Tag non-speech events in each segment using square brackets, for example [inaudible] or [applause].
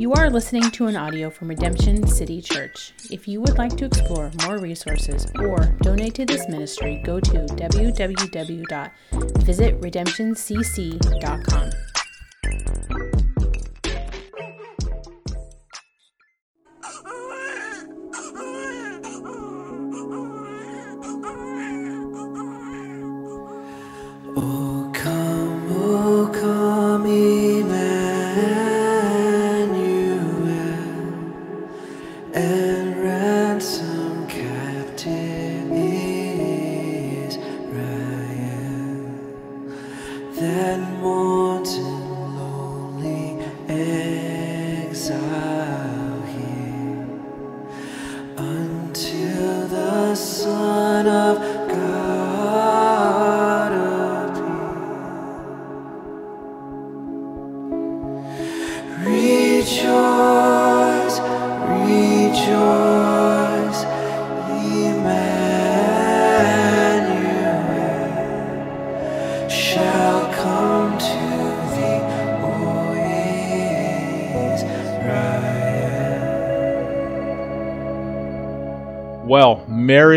You are listening to an audio from Redemption City Church. If you would like to explore more resources or donate to this ministry, go to www.visitredemptioncc.com.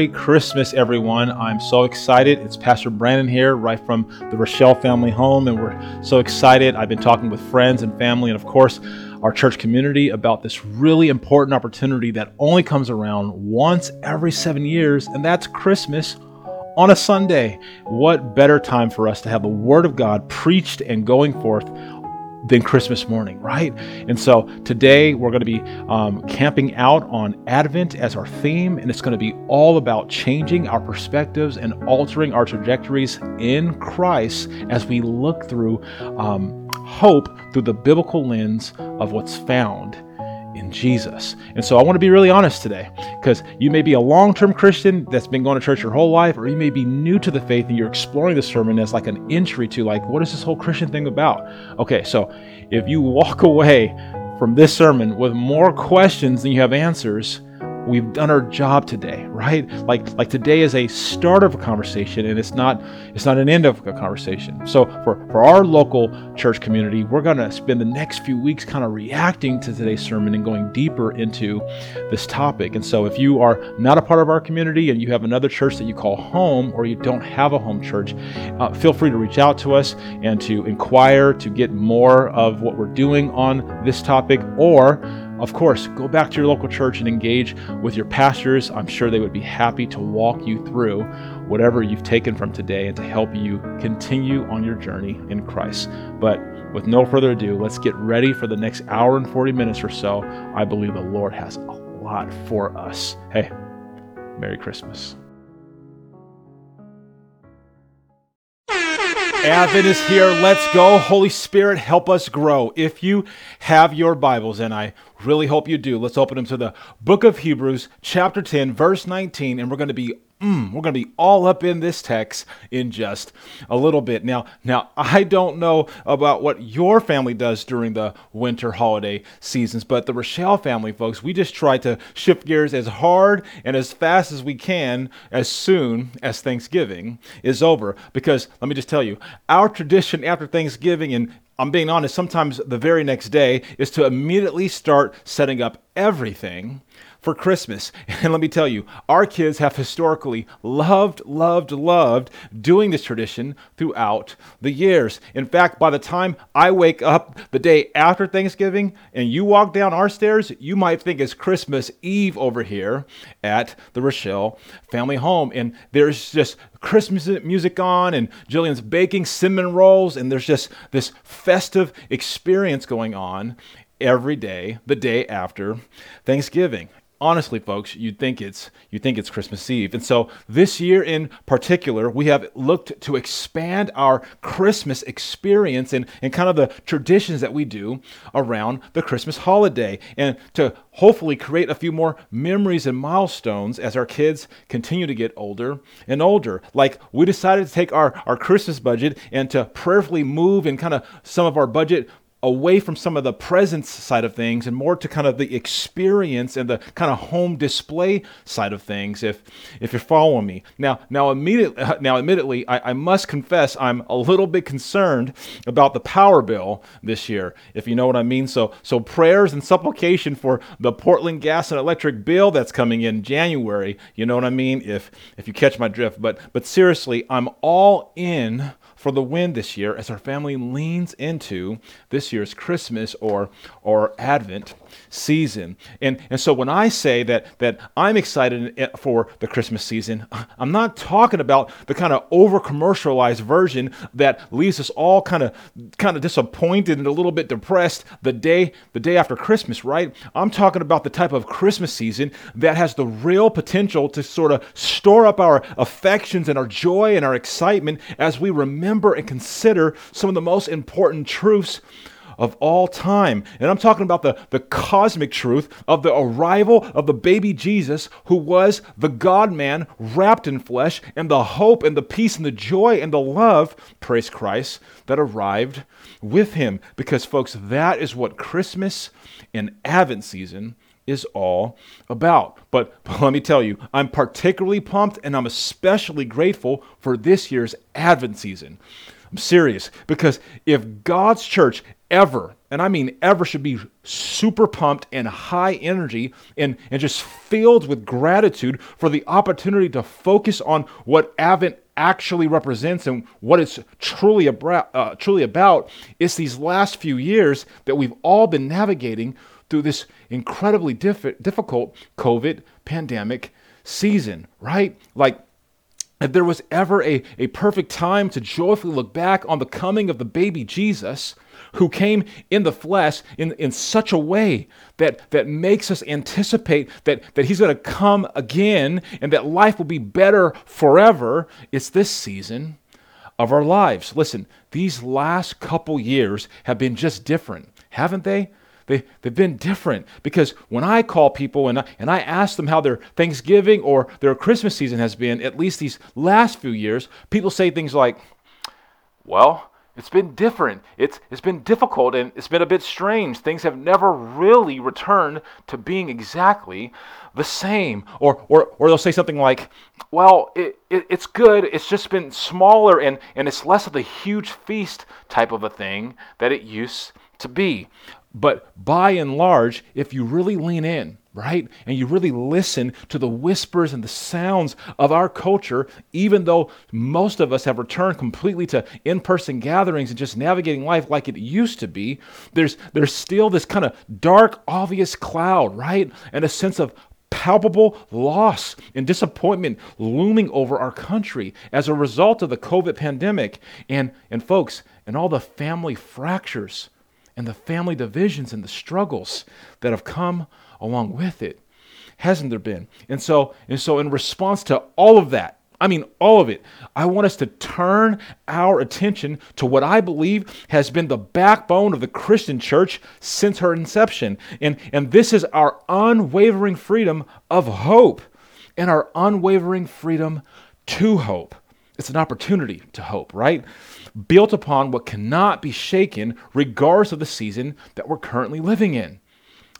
Christmas, everyone. I'm so excited. It's Pastor Brandon here, right from the Rochelle family home, and we're so excited. I've been talking with friends and family, and of course, our church community about this really important opportunity that only comes around once every seven years, and that's Christmas on a Sunday. What better time for us to have the Word of God preached and going forth than Christmas morning, right? And so today we're going to be um, camping out on Advent as our theme, and it's going to be all about changing our perspectives and altering our trajectories in Christ as we look through um, hope through the biblical lens of what's found Jesus. And so I want to be really honest today because you may be a long term Christian that's been going to church your whole life, or you may be new to the faith and you're exploring the sermon as like an entry to, like, what is this whole Christian thing about? Okay, so if you walk [laughs] away from this sermon with more questions than you have answers, we've done our job today right? Like like today is a start of a conversation and it's not it's not an end of a conversation. So for for our local church community we're going to spend the next few weeks kind of reacting to today's sermon and going deeper into this topic. And so if you are not a part of our community and you have another church that you call home or you don't have a home church uh, feel free to reach out to us and to inquire to get more of what we're doing on this topic or of course, go back to your local church and engage with your pastors. I'm sure they would be happy to walk you through whatever you've taken from today and to help you continue on your journey in Christ. But with no further ado, let's get ready for the next hour and 40 minutes or so. I believe the Lord has a lot for us. Hey, Merry Christmas. Advent is here. Let's go. Holy Spirit, help us grow. If you have your Bibles, and I really hope you do, let's open them to the book of Hebrews, chapter 10, verse 19, and we're going to be Mm, we're going to be all up in this text in just a little bit. Now, now I don't know about what your family does during the winter holiday seasons, but the Rochelle family, folks, we just try to shift gears as hard and as fast as we can as soon as Thanksgiving is over. Because let me just tell you, our tradition after Thanksgiving and I'm being honest, sometimes the very next day is to immediately start setting up everything for Christmas. [laughs] And let me tell you, our kids have historically loved, loved, loved doing this tradition throughout the years. In fact, by the time I wake up the day after Thanksgiving and you walk down our stairs, you might think it's Christmas Eve over here at the Rochelle family home. And there's just Christmas music on, and Jillian's baking cinnamon rolls, and there's just this festive experience going on every day, the day after Thanksgiving honestly folks you'd think it's you think it's christmas eve. And so this year in particular we have looked to expand our christmas experience and, and kind of the traditions that we do around the christmas holiday and to hopefully create a few more memories and milestones as our kids continue to get older and older. Like we decided to take our, our christmas budget and to prayerfully move and kind of some of our budget away from some of the presents side of things and more to kind of the experience and the kind of home display side of things. If if you're following me now, now immediately, [laughs] now admittedly, I, I must confess I'm a little bit concerned about the power bill this year, if you know what I mean. So so prayers and supplication for the Portland gas and electric bill that's coming in January. You know what I mean? If if you catch my drift, but but seriously, I'm all in for the win this year as our family leans into this year's Christmas or, or Advent season. And, and so when I say that, that I'm excited for the Christmas season, [laughs] I'm not talking about the kind of over commercialized version that leaves us all kind of kind of disappointed and a little bit depressed the day the day after Christmas, right? I'm talking about the type of Christmas season that has the real potential to sort of store up our affections and our joy and our excitement as we remember remember and consider some of the most important truths of all time. And I'm talking about the, the cosmic truth of the arrival of the baby Jesus, who was the God man wrapped in flesh, and the hope and the peace and the joy and the love, praise Christ, that arrived with him. Because, folks, that is what Christmas and Advent season is all about. But, but, [laughs] let me tell you, I'm particularly pumped and I'm especially grateful for this year's Advent season. I'm serious because if God's church ever, and I mean ever, should be super pumped and high energy and, and just filled with gratitude for the opportunity to focus on what Advent actually represents and what it's truly about, uh, truly about, it's these last few years that we've all been navigating through this incredibly diff- difficult COVID pandemic season, right? Like, if there was ever a, a perfect time to joyfully look back on the coming of the baby Jesus, who came in the flesh in, in such a way that, that makes us anticipate that, that he's going to come again and that life will be better forever, it's this season of our lives. Listen, these last couple years have been just different, haven't they? They, they've been different because when I call people and I, and I ask them how their Thanksgiving or their Christmas season has been, at least these last few years, people say things like, well, it's been different. It's, it's been difficult and it's been a bit strange. Things have never really returned to being exactly the same. Or, or, or they'll say something like, well, it, it, it's good. It's just been smaller and, and it's less of the huge feast type of a thing that it used to be. But by and large, if you really lean in, right, and you really listen to the whispers and the sounds of our culture, even though most of us have returned completely to in person gatherings and just navigating life like it used to be, there's, there's still this kind of dark, obvious cloud, right, and a sense of palpable loss and disappointment looming over our country as a result of the COVID pandemic. And, and folks, and all the family fractures and the family divisions and the struggles that have come along with it. Hasn't there been? And so, and so in response to all of that, I mean, all of it. I want us to turn our attention to what I believe has been the backbone of the Christian church since her inception. And, and this is our unwavering freedom of hope and our unwavering freedom to hope. It's an opportunity to hope, right? built upon what cannot be shaken, regardless of the season that we're currently living in.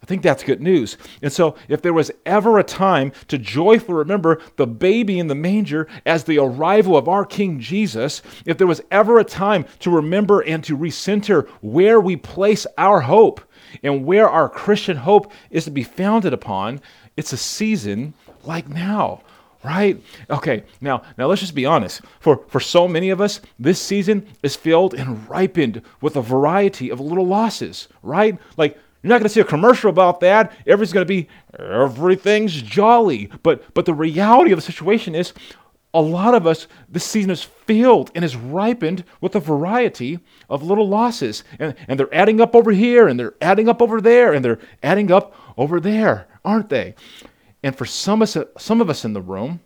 I think that's good news. And so, if there was ever a time to joyfully remember the baby in the manger as the arrival of our King Jesus, if there was ever a time to remember and to recenter where we place our hope and where our Christian hope is to be founded upon, it's a season like now right? Okay now now let's just be honest. For for so many of us this season is filled and ripened with a variety of little losses right? Like you're not going to see a commercial about that. Everything's going to be everything's jolly. But but the reality of the situation is a lot of us this season is filled and is ripened with a variety of little losses. And, and they're adding up over here and they're adding up over there and they're adding up over there aren't they? And for some of, us, some of us in the room,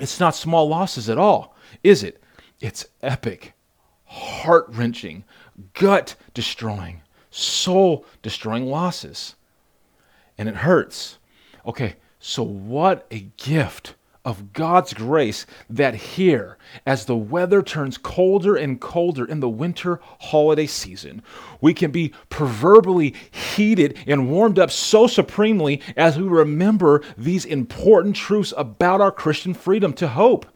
it's not small losses at all, is it? It's epic, heart wrenching, gut destroying, soul destroying losses. And it hurts. Okay, so what a gift of God's grace that here, as the weather turns colder and colder in the winter holiday season, we can be proverbially heated and warmed up so supremely as we remember these important truths about our Christian freedom to hope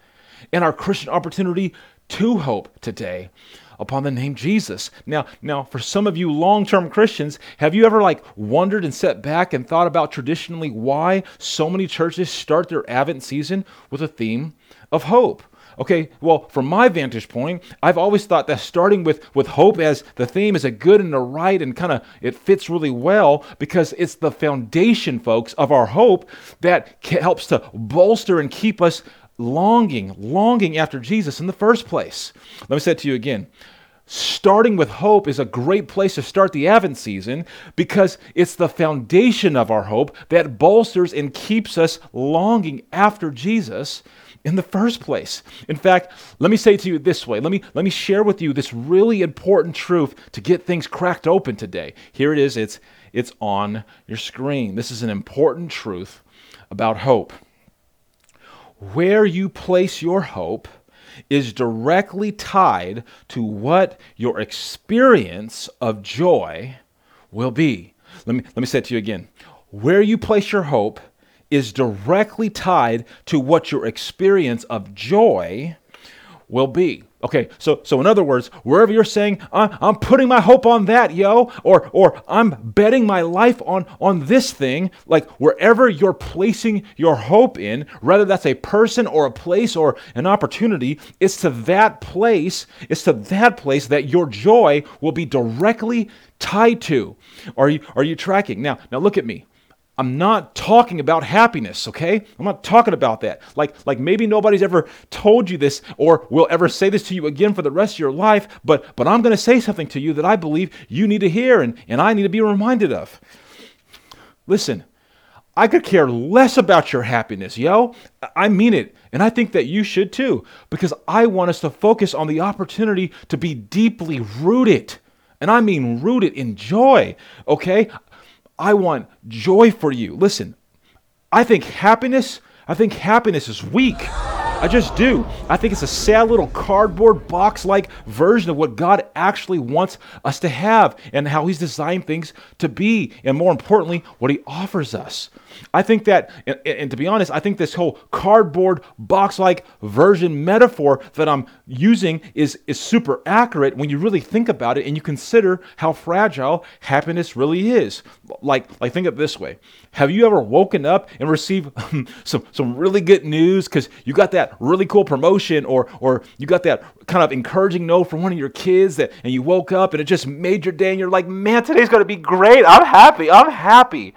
and our Christian opportunity to hope today upon the name Jesus. Now, now for some of you long-term Christians, have you ever like wondered and sat back and thought about traditionally why so many churches start their Advent season with a theme of hope? Okay, well, from my vantage point, I've always thought that starting with, with hope as the theme is a good and a right and kind of it fits really well because it's the foundation, folks, of our hope that helps to bolster and keep us longing, longing after Jesus in the first place. Let me say it to you again. Starting with hope is a great place to start the Advent season because it's the foundation of our hope that bolsters and keeps us longing after Jesus in the first place. In fact, let me say to you this way. Let me let me share with you this really important truth to get things cracked open today. Here it is. It's it's on your screen. This is an important truth about hope. Where you place your hope is directly tied to what your experience of joy will be. Let me, let me say it to you again. Where you place your hope is directly tied to what your experience of joy will be. Okay, so so in other words, wherever you're saying I'm, I'm putting my hope on that, yo, or or I'm betting my life on on this thing, like wherever you're placing your hope in, whether that's a person or a place or an opportunity, it's to that place, it's to that place that your joy will be directly tied to. Are you are you tracking? Now now look at me. I'm not talking about happiness, okay? I'm not talking about that. Like, like maybe nobody's ever told you this or will ever say this to you again for the rest of your life, but but I'm gonna say something to you that I believe you need to hear and, and I need to be reminded of. Listen, I could care less about your happiness, yo. I mean it. And I think that you should too, because I want us to focus on the opportunity to be deeply rooted. And I mean rooted in joy, okay? I want joy for you. Listen, I think happiness, I think happiness is weak. I just do. I think it's a sad little cardboard box like version of what God actually wants us to have and how He's designed things to be, and more importantly, what He offers us. I think that, and, and to be honest, I think this whole cardboard box like version metaphor that I'm using is, is super accurate when you really think about it and you consider how fragile happiness really is. Like, like think of it this way Have you ever woken up and received [laughs] some, some really good news because you got that really cool promotion or, or you got that kind of encouraging note from one of your kids that, and you woke up and it just made your day and you're like, man, today's going to be great. I'm happy. I'm happy.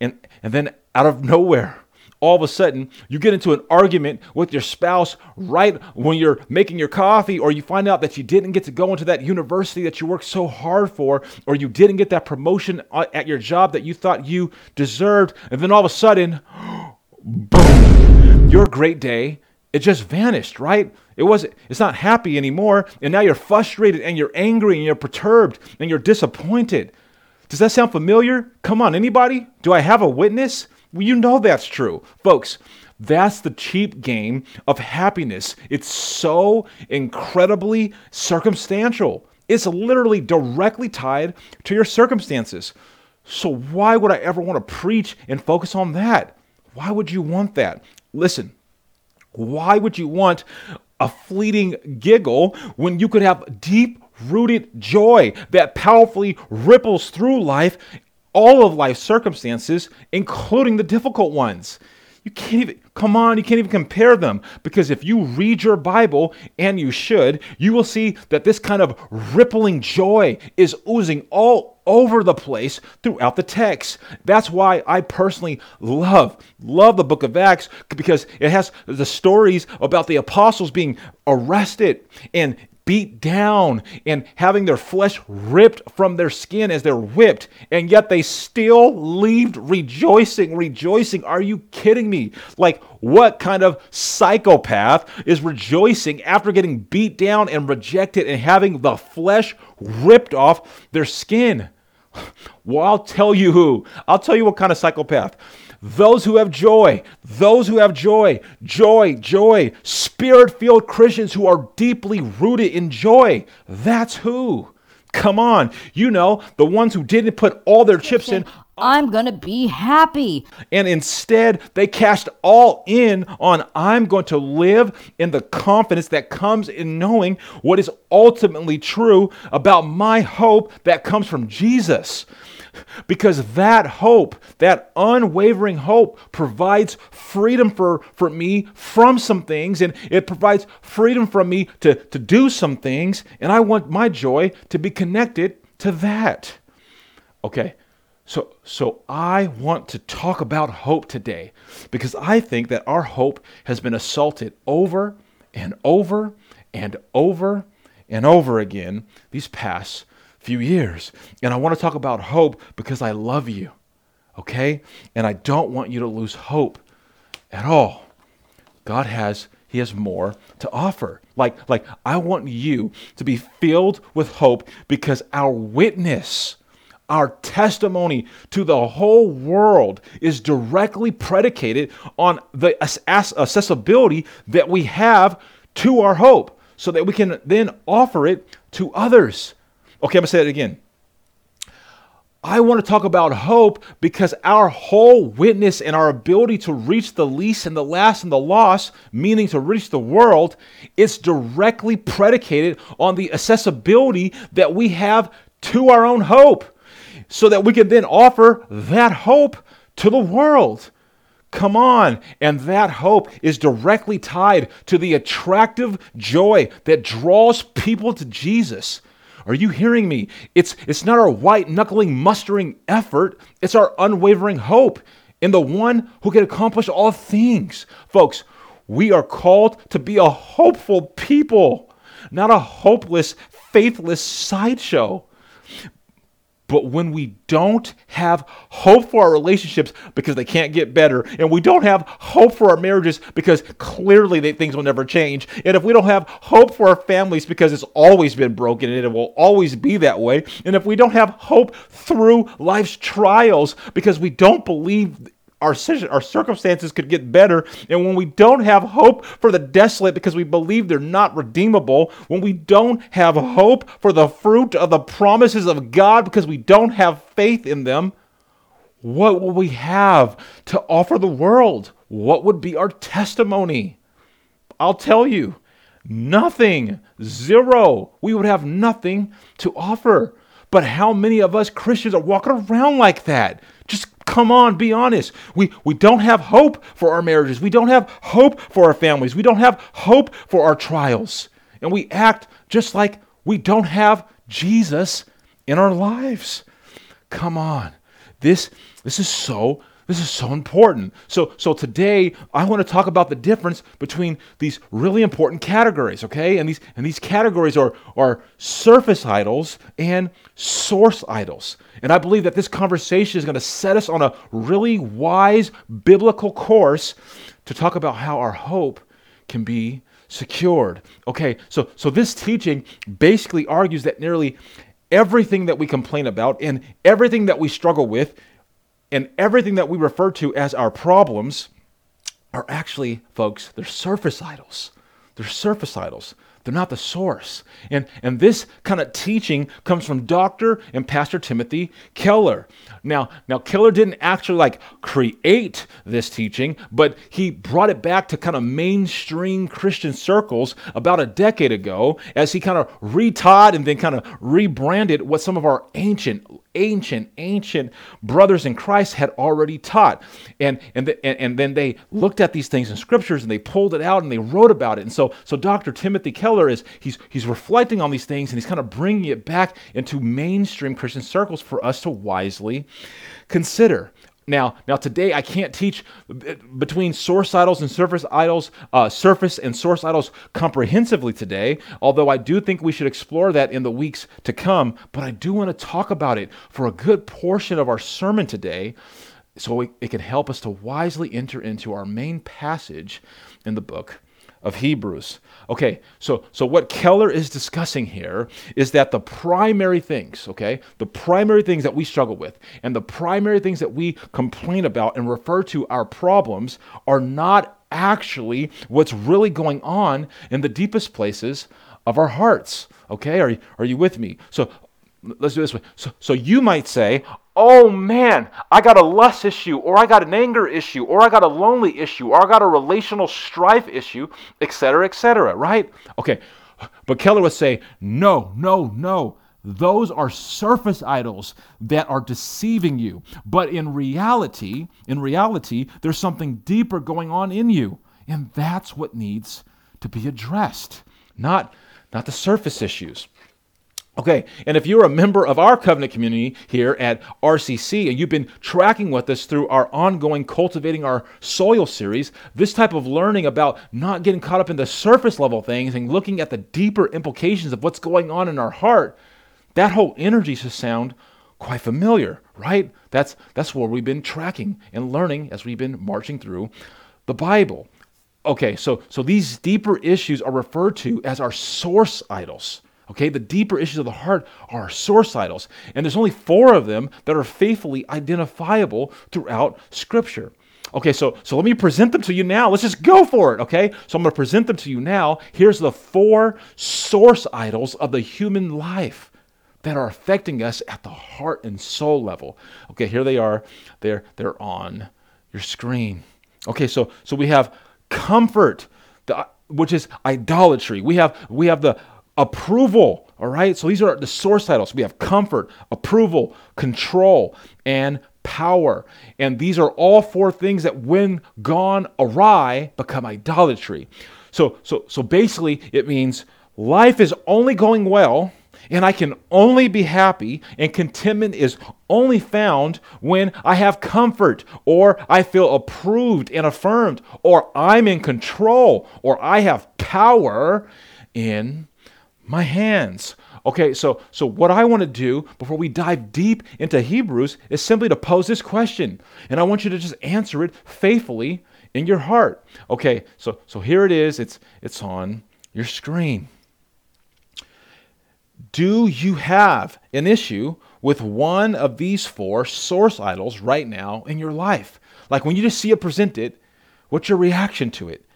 And, and then out of nowhere, all of a sudden, you get into an argument with your spouse right when you're making your coffee, or you find out that you didn't get to go into that university that you worked so hard for, or you didn't get that promotion uh, at your job that you thought you deserved. And then all of a sudden, [gasps] boom, your great day, it just vanished, right? It wasn't it's not happy anymore, and now you're frustrated and you're angry and you're perturbed and you're disappointed. Does that sound familiar? Come on, anybody? Do I have a witness? Well, you know that's true. Folks, that's the cheap game of happiness. It's so incredibly circumstantial. It's literally directly tied to your circumstances. So, why would I ever want to preach and focus on that? Why would you want that? Listen, why would you want a fleeting giggle when you could have deep rooted joy that powerfully ripples through life, all of life's circumstances, including the difficult ones. You can't even, come on, you can't even compare them. Because if you read your Bible, and you should, you will see that this kind of rippling joy is oozing all over the place throughout the text. That's why I personally love, love the book of Acts because it has the stories about the apostles being arrested and beat down and having their flesh ripped from their skin as they're whipped, and yet they still leave rejoicing, rejoicing. Are you kidding me? Like, what kind of psychopath is rejoicing after getting beat down and rejected and having the flesh ripped off their skin? [sighs] Well, I'll tell you who. I'll tell you what kind of psychopath. Those who have joy, those who have joy, joy, joy, spirit filled Christians who are deeply rooted in joy. That's who. Come on. You know, the ones who didn't put all their chips in I'm gonna be happy. and instead they cast all in on I'm going to live in the confidence that comes in knowing what is ultimately true about my hope that comes from Jesus. Because that hope, that unwavering hope, provides freedom for, for me from some things, and it provides freedom for me to, to do some things, and I want my joy to be connected to that. Okay, so, so I want to talk about hope today because I think that our hope has been assaulted over and over and over and over again these past few years. And I want to talk about hope because I love you, okay? And I don't want you to lose hope at all. God has he has more to offer. Like like I want you to be filled with hope because our witness our testimony to the whole world is directly predicated on the accessibility that we have to our hope so that we can then offer it to others. Okay, I'm going to say it again. I want to talk about hope because our whole witness and our ability to reach the least and the last and the lost, meaning to reach the world, is directly predicated on the accessibility that we have to our own hope so that we can then offer that hope to the world. Come on. And that hope is directly tied to the attractive joy that draws people to Jesus. Are you hearing me? It's, it's not our white knuckling mustering effort, it's our unwavering hope in the one who can accomplish all things. Folks, we are called to be a hopeful people, not a hopeless, faithless sideshow. But when we don't have hope for our relationships because they can't get better, and we don't have hope for our marriages because clearly they, things will never change, and if we don't have hope for our families because it's always been broken and it will always be that way, and if we don't have hope through life's trials because we don't believe our, our circumstances could get better. And when we don't have hope for the desolate because we believe they're not redeemable, when we don't have hope for the fruit of the promises of God because we don't have faith in them, what will we have to offer the world? What would be our testimony? I'll tell you, nothing, zero. We would have nothing to offer. But how many of us Christians are walking around like that? Come on, be honest. We, we don't have hope for our marriages. We don't have hope for our families. We don't have hope for our trials. And we act just like we don't have Jesus in our lives. Come on. This, this is so this is so important. So, so today I want to talk about the difference between these really important categories, okay? And these and these categories are are surface idols and source idols. And I believe that this conversation is going to set us on a really wise biblical course to talk about how our hope can be secured. Okay, so so this teaching basically argues that nearly everything that we complain about and everything that we struggle with and everything that we refer to as our problems are actually, folks, they're surface idols. They're surface idols. They're not the source. And, and this kind of teaching comes from Dr. and Pastor Timothy Keller. Now, now Keller didn't actually like create this teaching, but he brought it back to kind of mainstream Christian circles about a decade ago as he kind of retaught and then kind of rebranded what some of our ancient ancient, ancient brothers in Christ had already taught. And, and, the, and, and then they looked at these things in scriptures and they pulled it out and they wrote about it. And so, so Dr. Timothy Keller is, he's, he's reflecting on these things and he's kind of bringing it back into mainstream Christian circles for us to wisely consider. Now, now today I can't teach between source idols and surface idols, uh, surface and source idols comprehensively today. Although I do think we should explore that in the weeks to come. But I do want to talk about it for a good portion of our sermon today, so it, it can help us to wisely enter into our main passage in the book of Hebrews. Okay, so so what Keller is discussing here is that the primary things, okay, the primary things that we struggle with and the primary things that we complain about and refer to our problems are not actually what's really going on in the deepest places of our hearts. Okay, are are you with me? So let's do this way. So, so you might say, oh man, I got a lust issue, or I got an anger issue, or I got a lonely issue, or I got a relational strife issue, etc., etc., right? Okay, but Keller would say, no, no, no. Those are surface idols that are deceiving you. But in reality, in reality, there's something deeper going on in you. And that's what needs to be addressed. Not, not the surface issues. Okay, and if you're a member of our covenant community here at RCC and you've been tracking with us through our ongoing Cultivating Our Soil series, this type of learning about not getting caught up in the surface level things and looking at the deeper implications of what's going on in our heart, that whole energy should sound quite familiar, right? That's, that's where we've been tracking and learning as we've been marching through the Bible. Okay, so, so these deeper issues are referred to as our source idols. Okay, the deeper issues of the heart are source idols. And there's only four of them that are faithfully identifiable throughout Scripture. Okay, so, so let me present them to you now. Let's just go for it, okay? So I'm going to present them to you now. Here's the four source idols of the human life that are affecting us at the heart and soul level. Okay, here they are. They're, they're on your screen. Okay, so, so we have comfort, the, which is idolatry. We have, we have the approval. All right. So these are the source idols. We have comfort, approval, control, and power. And these are all four things that, when gone awry, become idolatry. So, so, so basically, it means life is only going well, and I can only be happy, and contentment is only found when I have comfort, or I feel approved and affirmed, or I'm in control, or I have power in my hands. Okay, so so what I want to do before we dive deep into Hebrews is simply to pose this question, and I want you to just answer it faithfully in your heart. Okay, so so here it is. It's it's on your screen. Do you have an issue with one of these four source idols right now in your life? Like when you just see it presented, what's your reaction to it?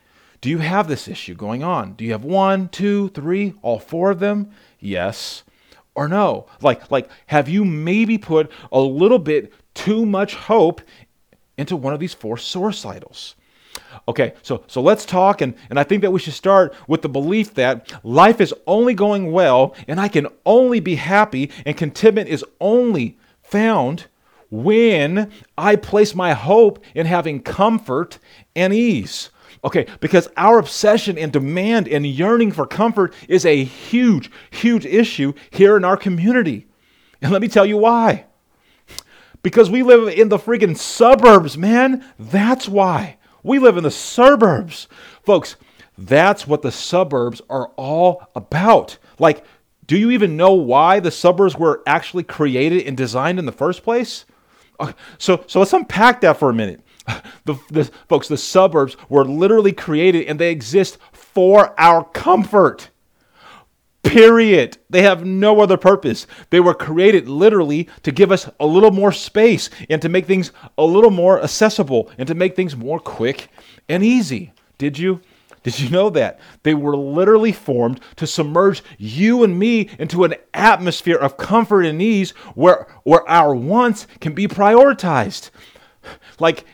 Do you have this issue going on? Do you have one, two, three, all four of them? Yes or no? Like, like, have you maybe put a little bit too much hope into one of these four source idols? Okay, so so let's talk, and, and I think that we should start with the belief that life is only going well, and I can only be happy, and contentment is only found when I place my hope in having comfort and ease. Okay, because our obsession and demand and yearning for comfort is a huge, huge issue here in our community. And let me tell you why. Because we live in the freaking suburbs, man. That's why. We live in the suburbs. Folks, that's what the suburbs are all about. Like, do you even know why the suburbs were actually created and designed in the first place? So, so let's unpack that for a minute. The, the, folks, the suburbs were literally created and they exist for our comfort. Period. They have no other purpose. They were created literally to give us a little more space and to make things a little more accessible and to make things more quick and easy. Did you? Did you know that? They were literally formed to submerge you and me into an atmosphere of comfort and ease where, where our wants can be prioritized. Like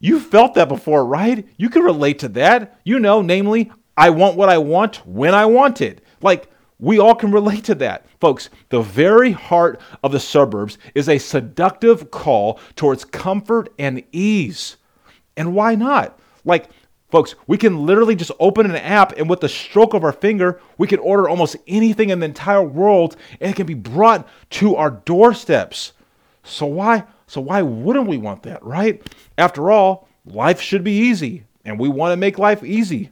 you felt that before, right? You can relate to that. You know, namely, I want what I want when I want it. Like, we all can relate to that. Folks, the very heart of the suburbs is a seductive call towards comfort and ease. And why not? Like, folks, we can literally just open an app and with the stroke of our finger, we can order almost anything in the entire world and it can be brought to our doorsteps. So why so why wouldn't we want that, right? After all, life should be easy, and we want to make life easy,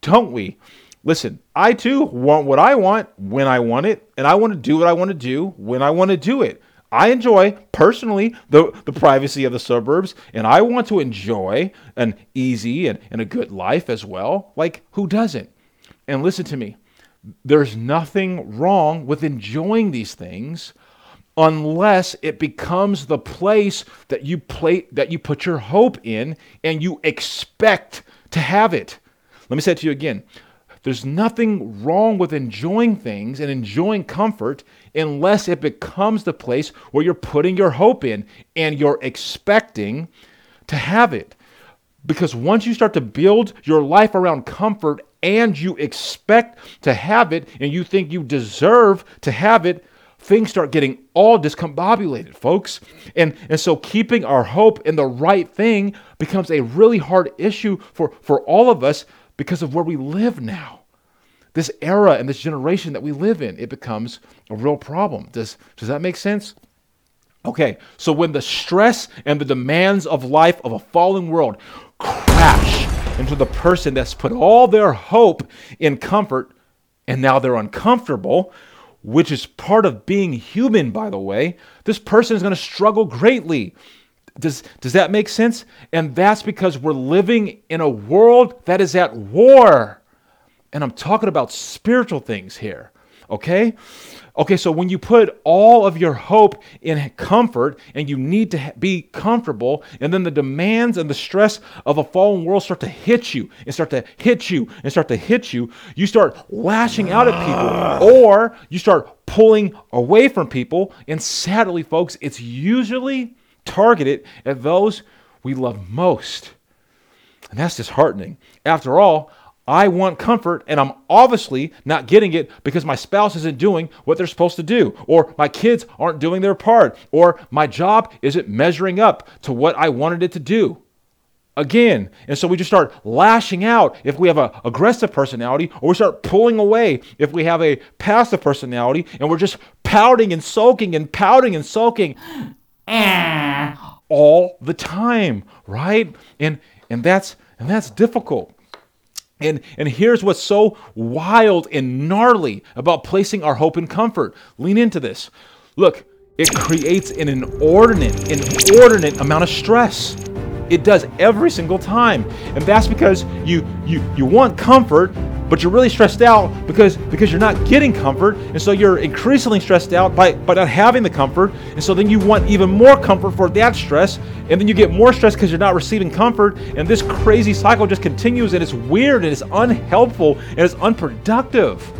don't we? Listen, I too want what I want when I want it, and I want to do what I want to do when I want to do it. I enjoy personally the, the privacy of the suburbs, and I want to enjoy an easy and, and a good life as well. Like, who doesn't? And listen to me there's nothing wrong with enjoying these things unless it becomes the place that you play that you put your hope in and you expect to have it. Let me say it to you again. There's nothing wrong with enjoying things and enjoying comfort unless it becomes the place where you're putting your hope in and you're expecting to have it. Because once you start to build your life around comfort and you expect to have it and you think you deserve to have it, things start getting all discombobulated, folks. And, and so keeping our hope in the right thing becomes a really hard issue for, for all of us because of where we live now. This era and this generation that we live in, it becomes a real problem. Does, does that make sense? Okay, so when the stress and the demands of life of a fallen world crash into the person that's put all their hope in comfort and now they're uncomfortable, which is part of being human, by the way, this person is going to struggle greatly. Does, does that make sense? And that's because we're living in a world that is at war. And I'm talking about spiritual things here, okay? Okay, so when you put all of your hope in comfort and you need to be comfortable, and then the demands and the stress of a fallen world start to hit you and start to hit you and start to hit you, you start lashing out at people ah. or you start pulling away from people. And sadly, folks, it's usually targeted at those we love most. And that's disheartening. After all, I want comfort, and I'm obviously not getting it because my spouse isn't doing what they're supposed to do, or my kids aren't doing their part, or my job isn't measuring up to what I wanted it to do. Again, and so we just start lashing out if we have an aggressive personality, or we start pulling away if we have a passive personality, and we're just pouting and sulking and pouting and sulking eh. all the time, right? And and that's and that's difficult. And, and here's what's so wild and gnarly about placing our hope and comfort. Lean into this. Look, it creates an inordinate, inordinate amount of stress. It does every single time. And that's because you you you want comfort, but you're really stressed out because because you're not getting comfort and so you're increasingly stressed out by, by not having the comfort and so then you want even more comfort for that stress and then you get more stress because you're not receiving comfort and this crazy cycle just continues and it's weird and it's unhelpful and it's unproductive.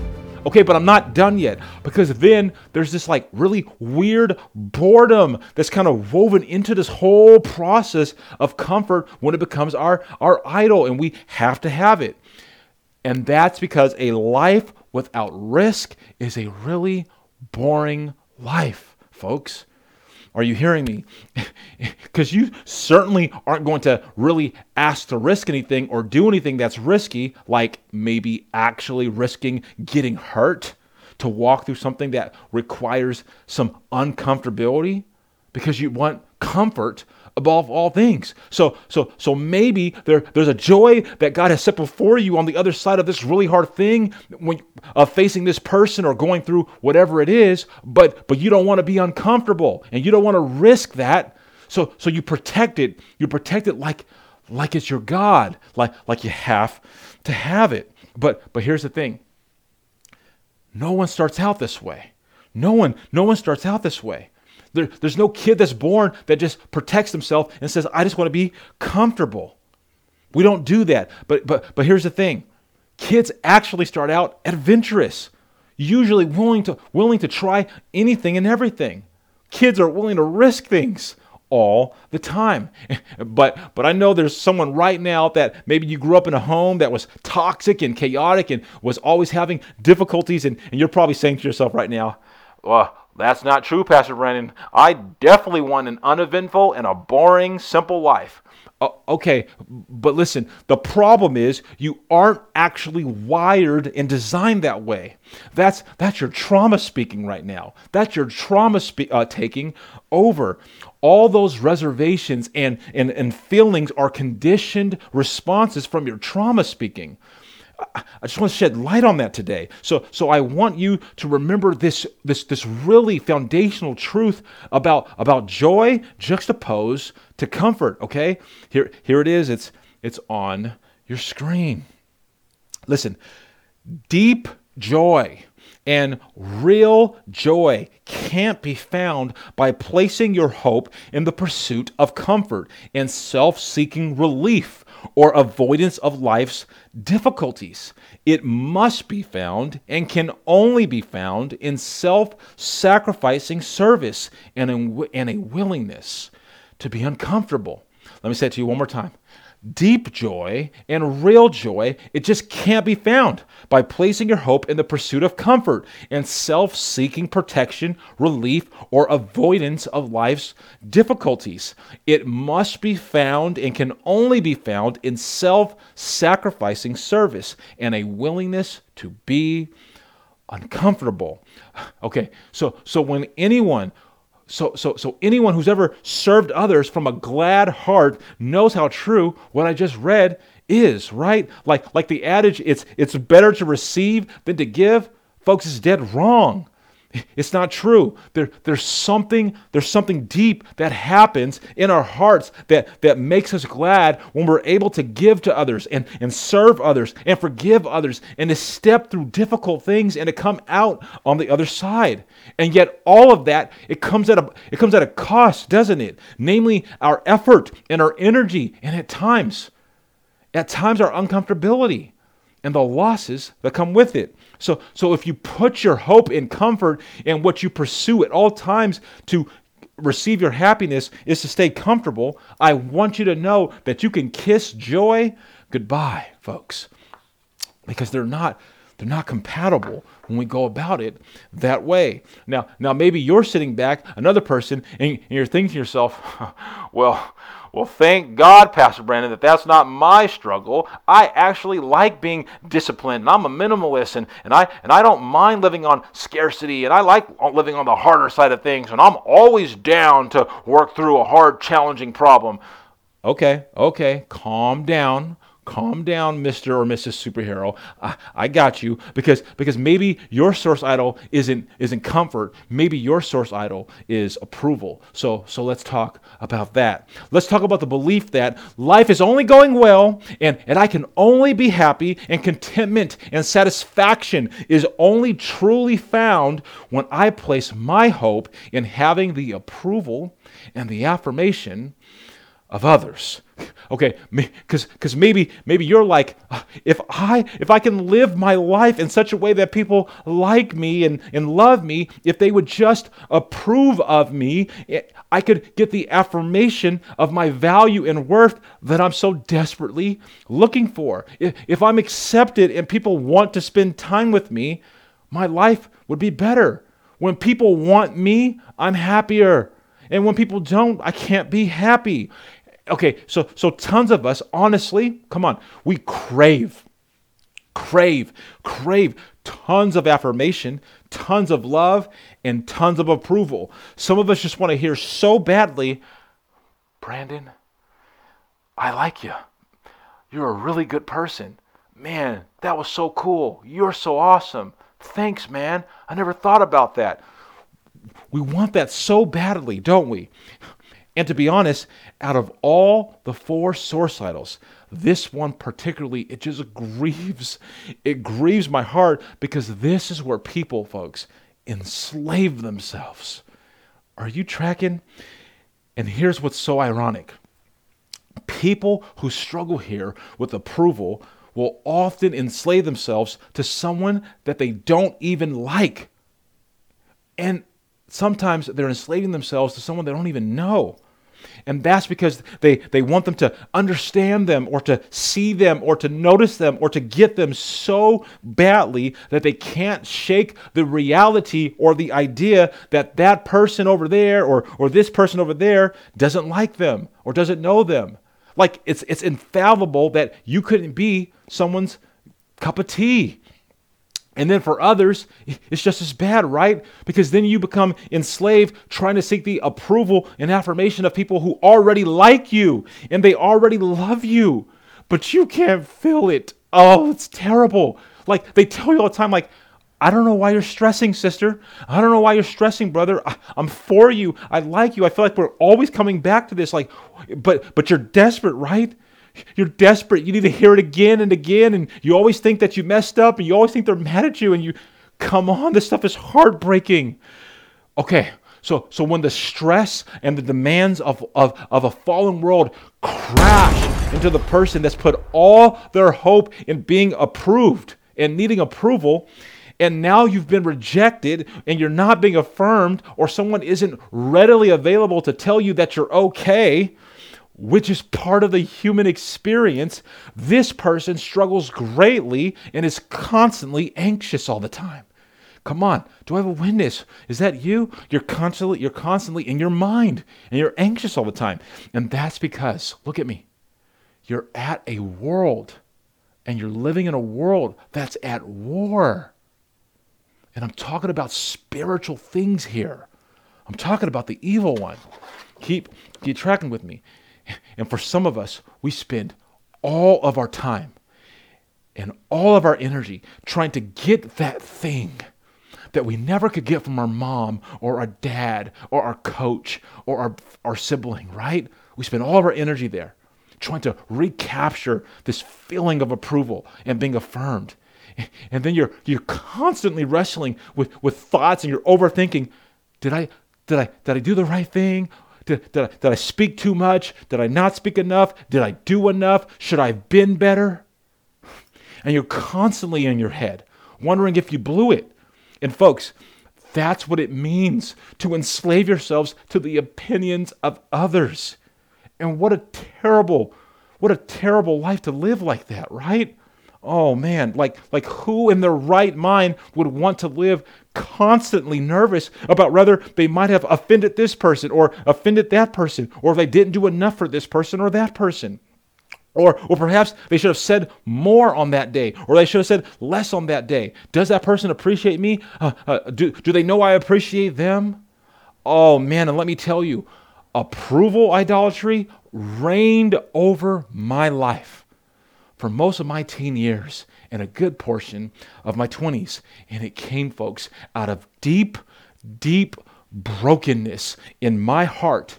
Okay but i'm not done yet because then there's this like really weird boredom that's kind of woven into this whole process of comfort when it becomes our our idol and we have to have it and that's because a life without risk is a really boring life, folks. Are you hearing me? [laughs] Because you certainly aren't going to really ask to risk anything or do anything that's risky, like maybe actually risking getting hurt to walk through something that requires some uncomfortability because you want comfort above all things. So so so maybe there there's a joy that God has set before you on the other side of this really hard thing when uh, facing this person or going through whatever it is, but but you don't want to be uncomfortable and you don't want to risk that. So so you protect it. You protect it like like it's your God, like like you have to have it. But but here's the thing. No one starts out this way. No one no one starts out this way. There, there's no kid that's born that just protects himself and says, I just want to be comfortable. We don't do that. But, but, but here's the thing kids actually start out adventurous, usually willing to, willing to try anything and everything. Kids are willing to risk things all the time. [laughs] But but I know there's someone right now that maybe you grew up in a home that was toxic and chaotic and was always having difficulties and, and you're probably saying to yourself right now, well, that's not true, Pastor Brandon. I definitely want an uneventful and a boring, simple life. Uh, okay, but listen, the problem is you aren't actually wired and designed that way. That's that's your trauma speaking right now. That's your trauma spe- uh, taking over. All those reservations and, and, and feelings are conditioned responses from your trauma speaking. I just want to shed light on that today. So, so I want you to remember this, this, this really foundational truth about, about joy juxtaposed to comfort. Okay, here, here it is. It's, it's on your screen. Listen, deep joy and real joy can't be found by placing your hope in the pursuit of comfort and self seeking relief or avoidance of life's difficulties. It must be found and can only be found in self sacrificing service and in, and a willingness to be uncomfortable. Let me say it to you one more time deep joy and real joy, it just can't be found by placing your hope in the pursuit of comfort and self seeking protection, relief, or avoidance of life's difficulties. It must be found and can only be found in self sacrificing service and a willingness to be uncomfortable. [sighs] Okay, so so when anyone so, so, so anyone who's ever served others from a glad heart knows how true what I just read is, right? Like, like the adage, it's, it's better to receive than to give. Folks, is dead wrong. It's not true. There, there's something, there's something deep that happens in our hearts that, that makes us glad when we're able to give to others and, and serve others and forgive others and to step through difficult things and to come out on the other side. And yet all of that, it comes at a it comes at a cost, doesn't it? Namely our effort and our energy, and at times, at times our uncomfortability and the losses that come with it. So, so if you put your hope in comfort and what you pursue at all times to receive your happiness is to stay comfortable, I want you to know that you can kiss joy goodbye, folks, because they're not they're not compatible when we go about it that way. Now, now maybe you're sitting back, another person, and, and you're thinking to yourself, [laughs] well, well, thank God, Pastor Brandon, that that's not my struggle. I actually like being disciplined, and I'm a minimalist, and, and, I, and I don't mind living on scarcity, and I like living on the harder side of things, and I'm always down to work through a hard, challenging problem. Okay, okay, calm down calm down mr or mrs superhero. I, I, got you because because maybe your source idol isn't isn't comfort. Maybe your source idol is approval. So so let's talk about that. Let's talk about the belief that life is only going well and and i can only be happy and contentment and satisfaction is only truly found when i place my hope in having the approval and the affirmation of others okay because because maybe maybe you're like if i if i can live my life in such a way that people like me and and love me if they would just approve of me eh, i could get the affirmation of my value and worth that i'm so desperately looking for. If, if i'm accepted and people want to spend time with me my life would be better. When people want me i'm happier. And when people don't i can't be happy okay, so so tons of us, honestly, come on, we crave, crave, crave tons of affirmation, tons of love, and tons of approval. Some of us just want to hear so badly, Brandon, I like you. You're a really good person. Man, that was so cool. You're so awesome. Thanks, man. I never thought about that. We want that so badly, don't we? And to be honest, out of all the four source idols, this one particularly, it just grieves. It grieves my heart because this is where people, folks, enslave themselves. Are you tracking? And here's what's so ironic people who struggle here with approval will often enslave themselves to someone that they don't even like. And sometimes they're enslaving themselves to someone they don't even know. And that's because they, they want them to understand them or to see them or to notice them or to get them so badly that they can't shake the reality or the idea that that person over there or, or this person over there doesn't like them or doesn't know them. Like it's, it's infallible that you couldn't be someone's cup of tea. And then for others, it's just as bad, right? Because then you become enslaved trying to seek the approval and affirmation of people who already like you and they already love you, but you can't feel it. Oh, it's terrible. Like they tell you all the time, like, I don't know why you're stressing, sister. I don't know why you're stressing, brother. I, am for you. I like you. I feel like we're always coming back to this. Like, but but you're desperate, right? You're desperate. You need to hear it again and again, and you always think that you messed up, and you always think they're mad at you, and you come on, this stuff is heartbreaking. Okay, so so when the stress and the demands of, of, of a fallen world crash into the person that's put all their hope in being approved and needing approval, and now you've been rejected and you're not being affirmed, or someone isn't readily available to tell you that you're okay, which is part of the human experience, this person struggles greatly and is constantly anxious all the time. Come on, do I have a witness? Is that you? You're constantly you're constantly in your mind and you're anxious all the time. And that's because look at me. You're at a world and you're living in a world that's at war. And I'm talking about spiritual things here. I'm talking about the evil one. Keep, keep tracking with me. And for some of us, we spend all of our time and all of our energy trying to get that thing that we never could get from our mom or our dad or our coach or our, our sibling, right? We spend all of our energy there trying to recapture this feeling of approval and being affirmed. And then you're you're constantly wrestling with, with thoughts and you're overthinking, did I did I did I do the right thing? Did, did, did I speak too much? Did I not speak enough? Did I do enough? Should I have been better? And you're constantly in your head, wondering if you blew it. And folks, that's what it means to enslave yourselves to the opinions of others. And what a terrible, what a terrible life to live like that, right? Oh man, like like who in their right mind would want to live constantly nervous about whether they might have offended this person or offended that person or if they didn't do enough for this person or that person? Or, or perhaps they should have said more on that day, or they should have said less on that day. Does that person appreciate me? Uh, uh, do, do they know I appreciate them? Oh man, and let me tell you, approval idolatry reigned over my life for most of my teen years and a good portion of my 20s. And it came, folks, out of deep, deep brokenness in my heart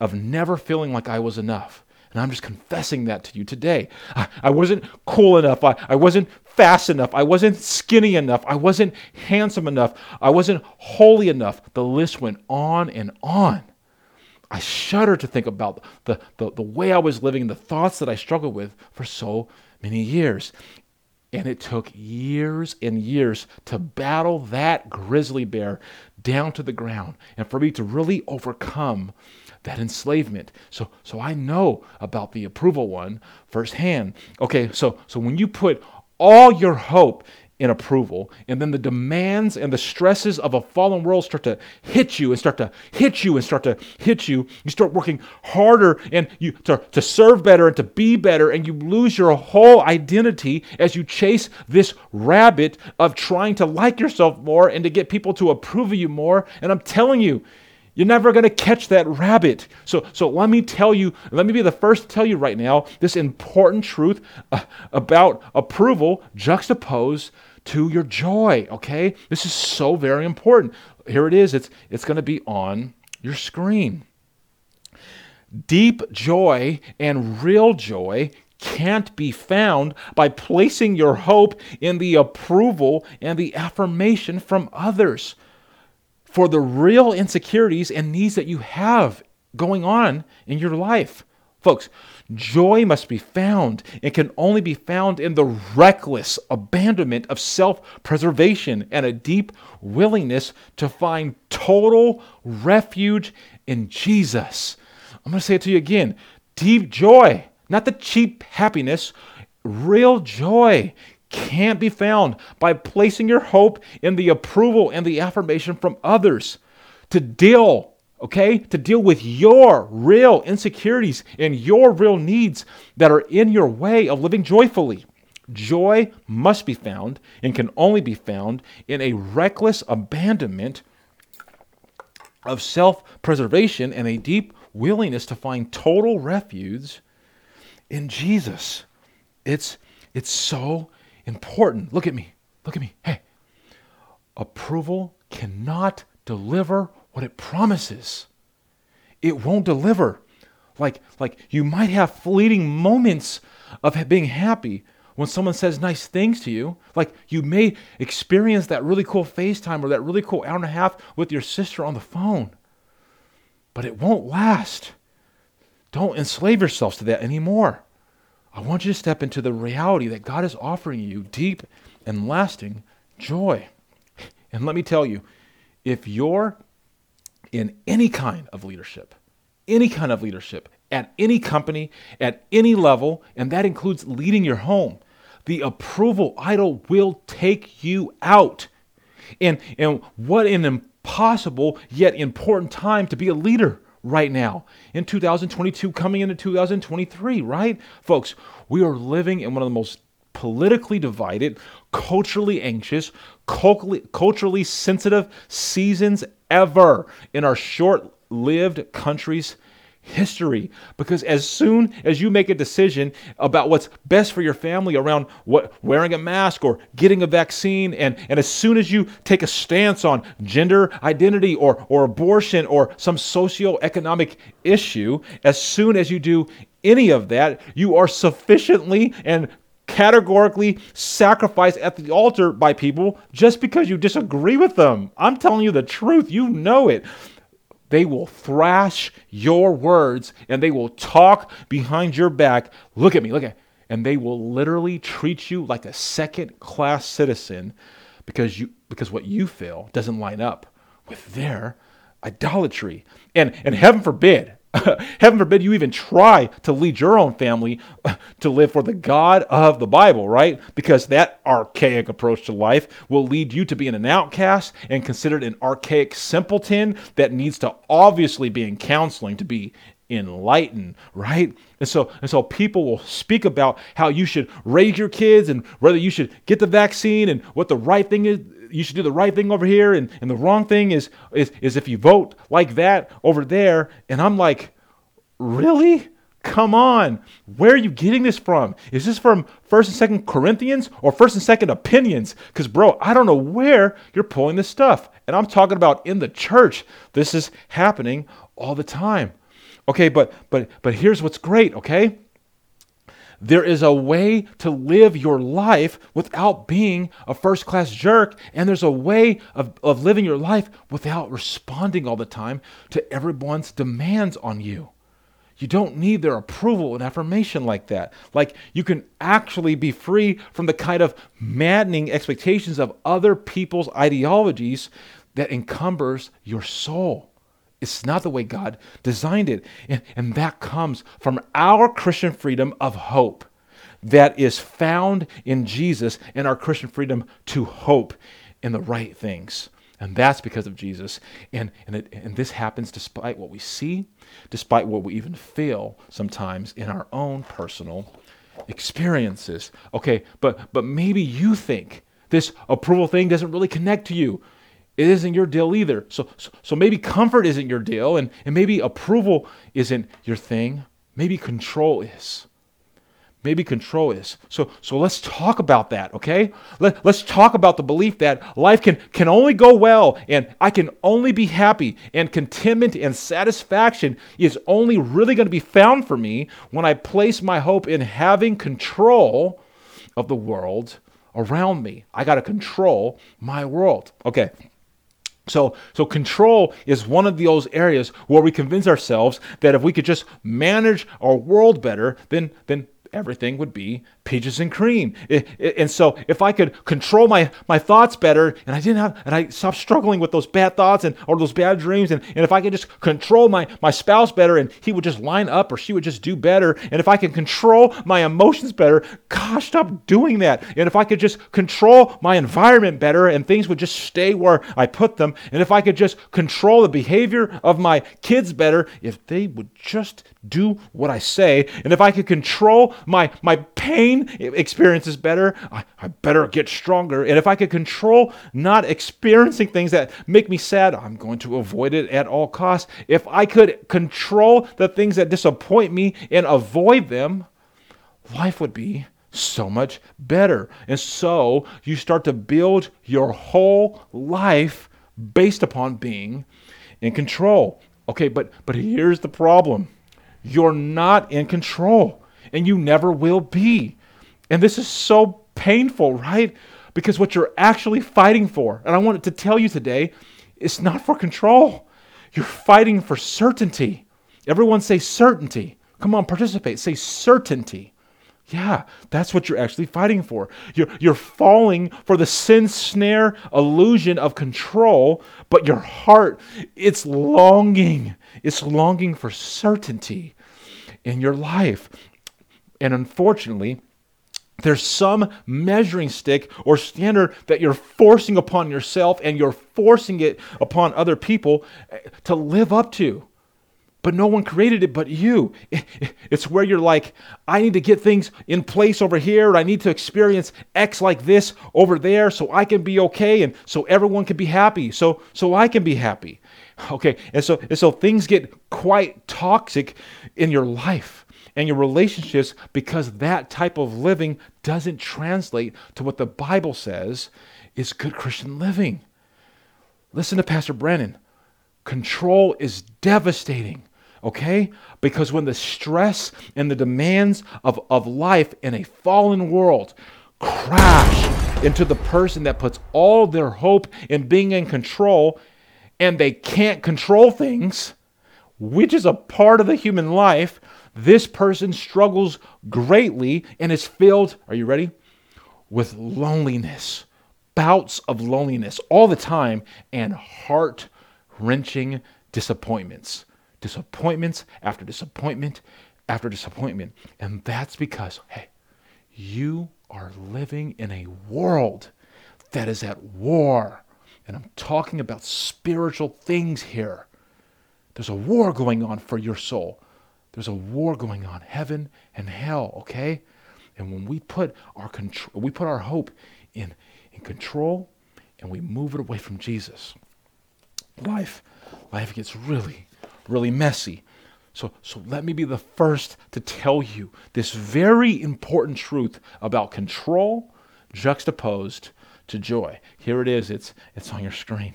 of never feeling like I was enough. And I'm just confessing that to you today. I, I wasn't cool enough. I, I wasn't fast enough. I wasn't skinny enough. I wasn't handsome enough. I wasn't holy enough. The list went on and on. I shudder to think about the, the, the way I was living the thoughts that I struggled with for so many years. And it took years and years to battle that grizzly bear down to the ground and for me to really overcome that enslavement. So so I know about the approval one firsthand. Okay, so so when you put all your hope in approval. And then the demands and the stresses of a fallen world start to hit you and start to hit you and start to hit you. You start working harder and you to, to serve better and to be better, and you lose your whole identity as you chase this rabbit of trying to like yourself more and to get people to approve of you more. And I'm telling you, you're never going to catch that rabbit. So, so let me tell you, let me be the first to tell you right now this important truth uh, about approval juxtaposed to your joy, okay? This is so very important. Here it is. It's it's going to be on your screen. Deep joy and real joy can't be found by placing your hope in the approval and the affirmation from others. For the real insecurities and needs that you have going on in your life. Folks, Joy must be found and can only be found in the reckless abandonment of self preservation and a deep willingness to find total refuge in Jesus. I'm going to say it to you again deep joy, not the cheap happiness, real joy can't be found by placing your hope in the approval and the affirmation from others. To deal okay? To deal with your real insecurities and your real needs that are in your way of living joyfully. Joy must be found and can only be found in a reckless abandonment of self preservation and a deep willingness to find total refuge in Jesus. It's, it's so important. Look at me. Look at me. Hey, approval cannot deliver what it promises. It won't deliver. Like, like you might have fleeting moments of being happy when someone says nice things to you. Like you may experience that really cool FaceTime or that really cool hour and a half with your sister on the phone. But it won't last. Don't enslave yourselves to that anymore. I want you to step into the reality that God is offering you deep and lasting joy. And let me tell you, if you're in any kind of leadership, any kind of leadership, at any company, at any level, and that includes leading your home, the approval idol will take you out. And, and what an impossible yet important time to be a leader right now in 2022, coming into 2023, right? Folks, we are living in one of the most politically divided, culturally anxious, culturally, sensitive seasons ever in our short lived country's history. Because as soon as you make a decision about what's best for your family around what wearing a mask or getting a vaccine and, and as soon as you take a stance on gender identity or, or abortion or some socioeconomic issue as soon as you do any of that you are sufficiently and categorically sacrificed at the altar by people just because you disagree with them i'm telling you the truth you know it they will thrash your words and they will talk behind your back. Look at me, look at. And they will literally treat you like a second class citizen because you because what you feel doesn't line up with their idolatry. And and heaven forbid, [laughs] Heaven forbid you even try to lead your own family [laughs] to live for the God of the Bible, right? Because that archaic approach to life will lead you to being an outcast and considered an archaic simpleton that needs to obviously be in counseling to be enlightened, right? And so, and so people will speak about how you should raise your kids and whether you should get the vaccine and what the right thing is you should do the right thing over here and, and the wrong thing is, is is if you vote like that over there. And i'm like really? Come on. Where are you getting this from? Is this from first and second corinthians or first and second opinions? Because bro i don't know where you're pulling this stuff. And i'm talking about in the church. This is happening all the time. Okay but but but here's what's great okay there is a way to live your life without being a first class jerk, and there's a way of, of living your life without responding all the time to everyone's demands on you. You don't need their approval and affirmation like that. Like you can actually be free from the kind of maddening expectations of other people's ideologies that encumbers your soul. It's not the way God designed it. And, and that comes from our Christian freedom of hope that is found in Jesus and our Christian freedom to hope in the right things. And that's because of Jesus. And, and, it, and this happens despite what we see, despite what we even feel sometimes in our own personal experiences. Okay, but, but maybe you think this approval thing doesn't really connect to you it isn't your deal either. So, so, maybe comfort isn't your deal, and, and maybe approval isn't your thing. Maybe control is. Maybe control is. So, so let's talk about that, okay? Let, let's talk about the belief that life can, can only go well and I can only be happy and contentment and satisfaction is only really going to be found for me when I place my hope in having control of the world around me. I got to control my world. Okay. So, so control is one of those areas where we convince ourselves that if we could just manage our world better, then, then everything would be peaches and cream. and so if I could control my, my thoughts better and I didn't have and I stopped struggling with those bad thoughts and or those bad dreams and, and if I could just control my, my spouse better and he would just line up or she would just do better and if I could control my emotions better, gosh, stop doing that. And if I could just control my environment better and things would just stay where I put them, and if I could just control the behavior of my kids better, if they would just do what I say, and if I could control my my pain experiences better, I, I better get stronger. And if I could control not experiencing things that make me sad, I'm going to avoid it at all costs. If I could control the things that disappoint me and avoid them, life would be so much better. And so you start to build your whole life based upon being in control. Okay, but but here's the problem. You're not in control and you never will be. And this is so painful, right? Because what you're actually fighting for, and I wanted to tell you today, it's not for control. You're fighting for certainty. Everyone say certainty. Come on, participate. Say certainty. Yeah, that's what you're actually fighting for. You're, you're falling for the sin snare illusion of control, but your heart, it's longing. It's longing for certainty in your life. And unfortunately, there's some measuring stick or standard that you're forcing upon yourself and you're forcing it upon other people eh, to live up to. But no one created it but you. [laughs] It's where you're like, I need to get things in place over here. I need to experience X like this over there so I can be okay and so everyone can be happy. So so I can be happy. [laughs] Okay. And so and so things get quite toxic in your life and your relationships because that type of living doesn't translate to what the Bible says is good Christian living. Listen to Pastor Brandon. Control is devastating, okay? Because when the stress and the demands of, of life in a fallen world crash into the person that puts all their hope in being in control and they can't control things, which is a part of the human life, this person struggles greatly and is filled, are you ready? With loneliness, bouts of loneliness all the time, and heart wrenching disappointments. Disappointments after disappointment after disappointment. And that's because, hey, you are living in a world that is at war. And I'm talking about spiritual things here. There's a war going on for your soul. There's a war going on, heaven and hell, okay? And when we put our control, we put our hope in, in control and we move it away from Jesus, life, life gets really, really messy. So, so let me be the first to tell you this very important truth about control juxtaposed to joy. Here it is. It's, it's on your screen.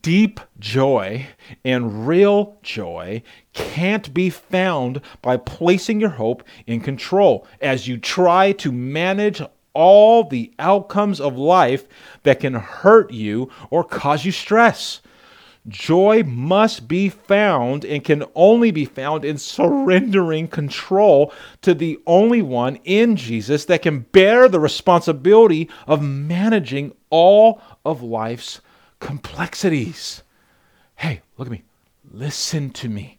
Deep joy and real joy can't be found by placing your hope in control as you try to manage all the outcomes of life that can hurt you or cause you stress. Joy must be found and can only be found in surrendering control to the only one in Jesus that can bear the responsibility of managing all of life's complexities. Hey, look at me. Listen to me.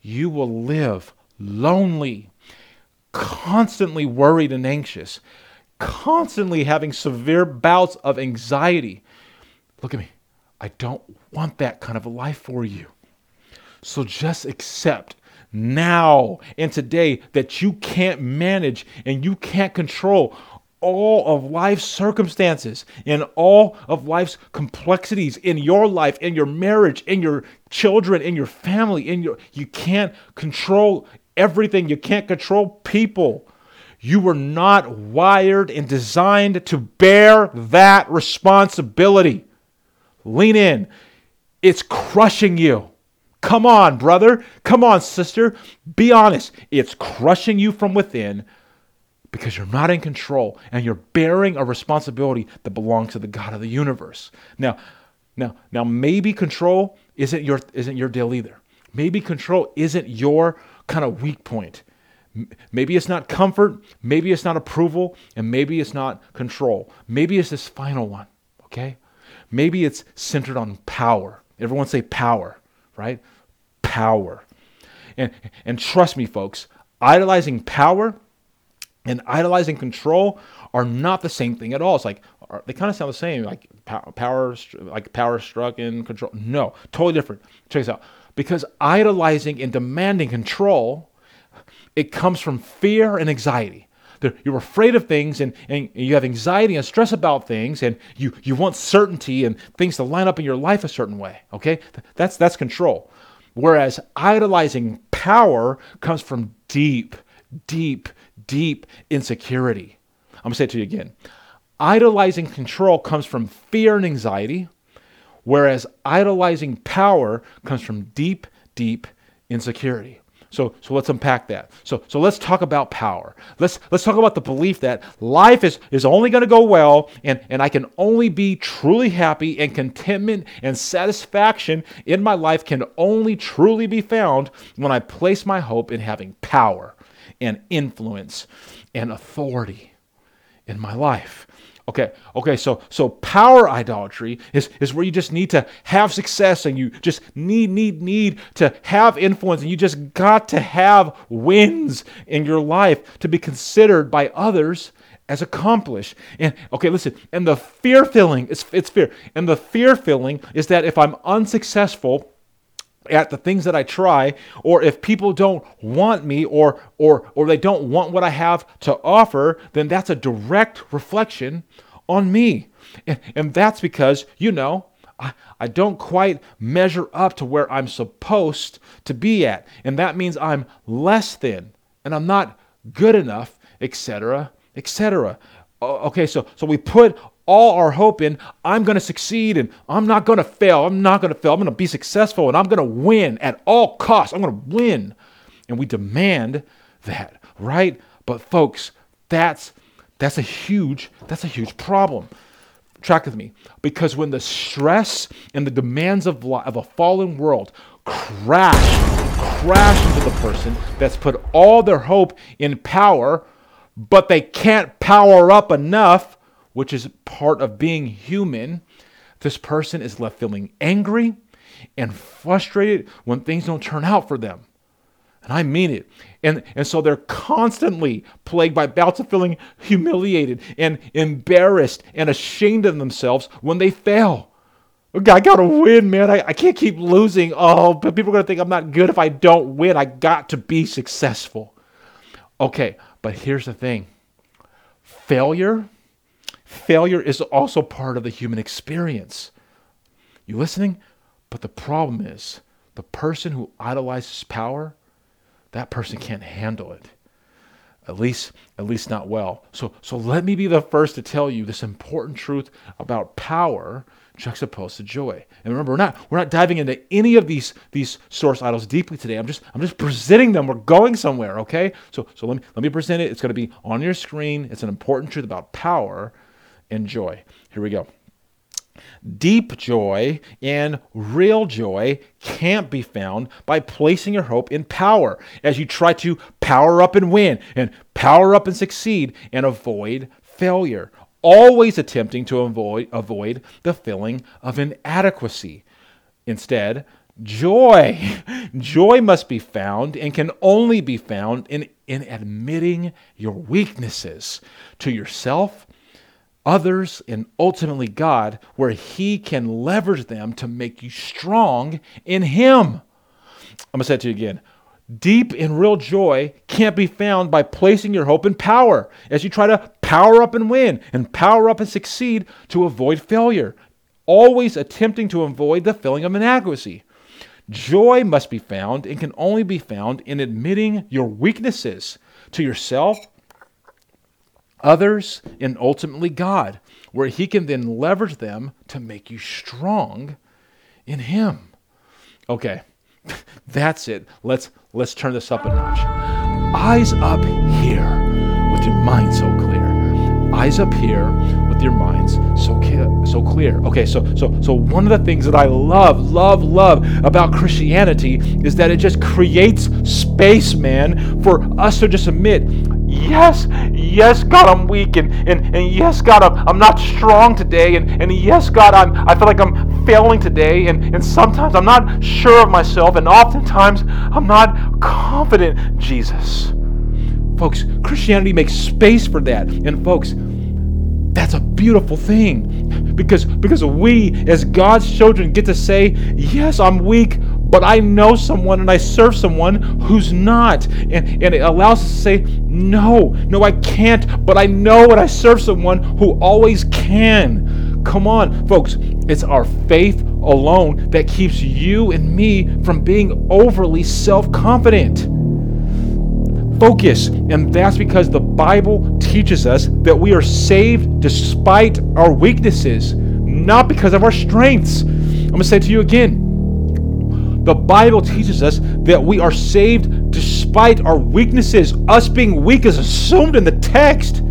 You will live lonely, constantly worried and anxious, constantly having severe bouts of anxiety. Look at me. I don't want that kind of a life for you. So just accept now and today that you can't manage and you can't control all of life's circumstances and all of life's complexities in your life, in your marriage, in your children, in your family, in your you can't control everything. You can't control people. You were not wired and designed to bear that responsibility. Lean in. It's crushing you. Come on, brother. Come on, sister. Be honest. It's crushing you from within because you're not in control and you're bearing a responsibility that belongs to the God of the universe. Now, now, now maybe control isn't your isn't your deal either. Maybe control isn't your kind of weak point. Maybe it's not comfort, maybe it's not approval, and maybe it's not control. Maybe it's this final one, okay? Maybe it's centered on power. Everyone say power, right? Power. And and trust me folks, idolizing power and idolizing control are not the same thing at all. It's like uh, they kind of sound the same, like power, like power struck in control. No, totally different. Check this out. Because idolizing and demanding control, it comes from fear and anxiety. You're afraid of things and, and you have anxiety and stress about things and you, you want certainty and things to line up in your life a certain way. Okay? That's, that's control. Whereas idolizing power comes from deep, deep, deep insecurity. I'm going to say it to you again. Idolizing control comes from fear and anxiety, whereas idolizing power comes from deep, deep insecurity. So, so let's unpack that. So, so let's talk about power. Let's, let's talk about the belief that life is, is only going to go well and, and I can only be truly happy and contentment and satisfaction in my life can only truly be found when I place my hope in having power and influence and authority in my life. Okay, okay, so so power idolatry is, is where you just need to have success and you just need, need, need to have influence and you just got to have wins in your life to be considered by others as accomplished. And okay, listen, and the fear filling is it's fear. And the fear filling is that if I'm unsuccessful, at the things that I try, or if people don't want me or or or they don't want what I have to offer, then that's a direct reflection on me. And, and that's because, you know, I, I don't quite measure up to where I'm supposed to be at. And that means I'm less than and I'm not good enough, etc., etc. Okay, so so we put all our hope in I'm going to succeed and I'm not going to fail. I'm not going to fail. I'm going to be successful and I'm going to win at all costs. I'm going to win. And we demand that, right? But folks, that's that's a huge that's a huge problem. Track with me because when the stress and the demands of, of a fallen world crash crash into the person that's put all their hope in power but they can't power up enough which is part of being human, this person is left feeling angry and frustrated when things don't turn out for them. And I mean it. And, and so they're constantly plagued by bouts of feeling humiliated and embarrassed and ashamed of themselves when they fail. Okay, I gotta win, man. I, I can't keep losing. Oh, but people are gonna think I'm not good if I don't win. I got to be successful. Okay, but here's the thing failure Failure is also part of the human experience. You listening? But the problem is the person who idolizes power, that person can't handle it. At least, at least not well. So, so let me be the first to tell you this important truth about power juxtaposed to joy. And remember, we're not we're not diving into any of these these source idols deeply today. I'm just I'm just presenting them. We're going somewhere, okay? So so let me let me present it. It's going to be on your screen. It's an important truth about power and joy. Here we go. Deep joy and real joy can't be found by placing your hope in power as you try to power up and win and power up and succeed and avoid failure, always attempting to avoid, avoid the feeling of inadequacy. Instead, joy, [laughs] joy must be found and can only be found in, in admitting your weaknesses to yourself others, and ultimately God, where He can leverage them to make you strong in Him. I'm going to say it to you again. Deep and real joy can't be found by placing your hope in power as you try to power up and win and power up and succeed to avoid failure, always attempting to avoid the feeling of inadequacy. Joy must be found and can only be found in admitting your weaknesses to yourself others, and ultimately God, where He can then leverage them to make you strong in Him. Okay, [laughs] that's it. Let's let's turn this up a notch. Eyes up here with your mind so clear. Eyes up here with your minds so so clear. Okay, so so so one of the things that I love, love, love about Christianity is that it just creates space, man, for us to just admit yes, yes, God, I'm weak, and, and, and yes, God, I'm, I'm not strong today, and, and yes, God, I'm, I feel like I'm failing today, and, and sometimes I'm not sure of myself, and oftentimes I'm not confident, Jesus. Folks, Christianity makes space for that, and folks, that's a beautiful thing because because we as God's children get to say, "Yes, I'm weak, but I know someone and I serve someone who's not. And, and it allows us to say, no, no, I can't, but I know and I serve someone who always can. Come on, folks, it's our faith alone that keeps you and me from being overly self confident. Focus. And that's because the Bible teaches us that we are saved despite our weaknesses, not because of our strengths. I'm going to say to you again. The Bible teaches us that we are saved despite our weaknesses. Us being weak is assumed in the text.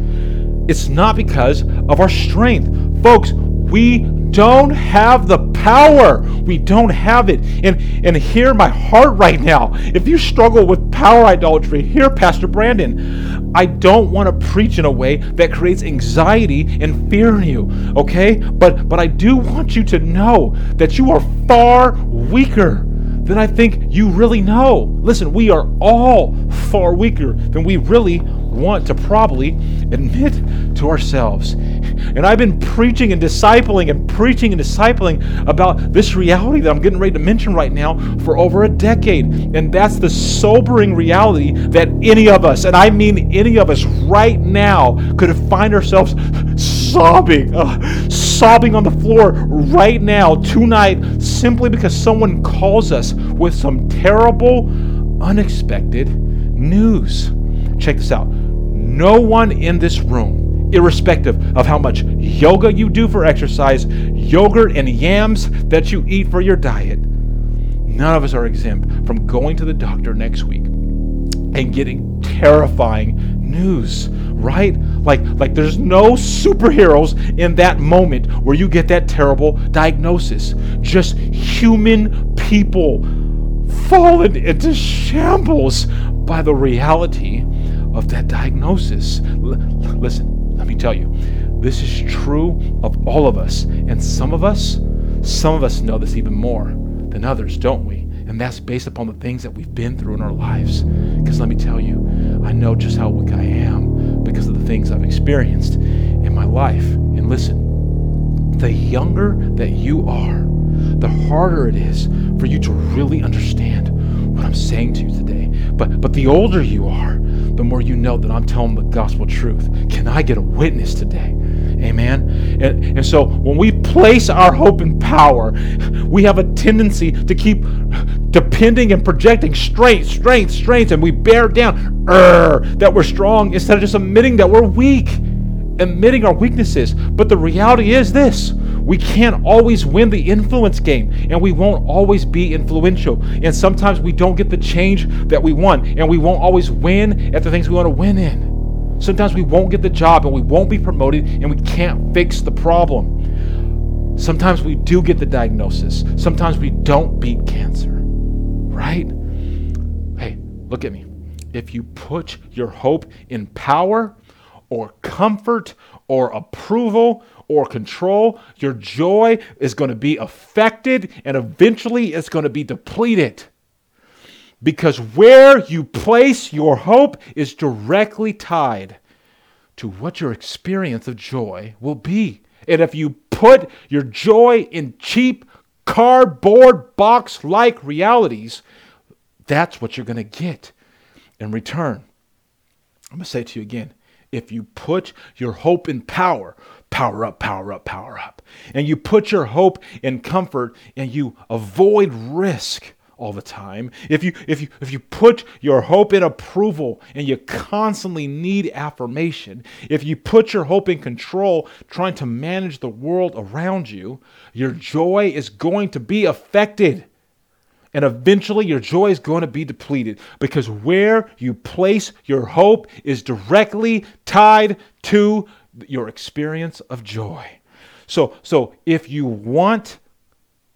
It's not because of our strength. Folks, we don't have the power. We don't have it. And and hear my heart right now. If you struggle with power idolatry, hear Pastor Brandon. I don't want to preach in a way that creates anxiety and fear in you, okay? But but I do want you to know that you are far weaker than I think you really know. Listen, we are all far weaker than we really want to probably admit to ourselves. And I've been preaching and discipling and preaching and discipling about this reality that I'm getting ready to mention right now for over a decade. And that's the sobering reality that any of us, and I mean any of us right now, could find ourselves sobbing, uh, sobbing on the floor right now, tonight, simply because someone calls us with some terrible, unexpected news. Check this out. No one in this room, irrespective of how much yoga you do for exercise, yogurt and yams that you eat for your diet, none of us are exempt from going to the doctor next week and getting terrifying news right like like there's no superheroes in that moment where you get that terrible diagnosis just human people fallen into shambles by the reality of that diagnosis. L- listen, tell you, this is true of all of us. And some of us, some of us know this even more than others, don't we? And that's based upon the things that we've been through in our lives. Because let me tell you, I know just how weak I am because of the things I've experienced in my life. And listen, the younger that you are, the harder it is for you to really understand what I'm saying to you today. But but the older you are, the more you know that I'm telling the gospel truth. Can I get a witness today? Amen. And, and so when we place our hope in power, we have a tendency to keep depending and projecting strength, strength, strength, and we bear down er, that we're strong instead of just admitting that we're weak, admitting our weaknesses. But the reality is this we can't always win the influence game, and we won't always be influential. And sometimes we don't get the change that we want, and we won't always win at the things we want to win in. Sometimes we won't get the job, and we won't be promoted, and we can't fix the problem. Sometimes we do get the diagnosis. Sometimes we don't beat cancer. Right? Hey, look at me. If you put your hope in power or comfort or approval or control, your joy is going to be affected and eventually it's going to be depleted. Because where you place your hope is directly tied to what your experience of joy will be. And if you put your joy in cheap, cardboard box like realities, that's what you're going to get in return. I'm going to say it to you again. If you put your hope in power, power up, power up, power up. And you put your hope in comfort and you avoid risk all the time. If you if you if you put your hope in approval and you constantly need affirmation, if you put your hope in control trying to manage the world around you, your joy is going to be affected. And eventually your joy is going to be depleted because where you place your hope is directly tied to your experience of joy. So, so if you want,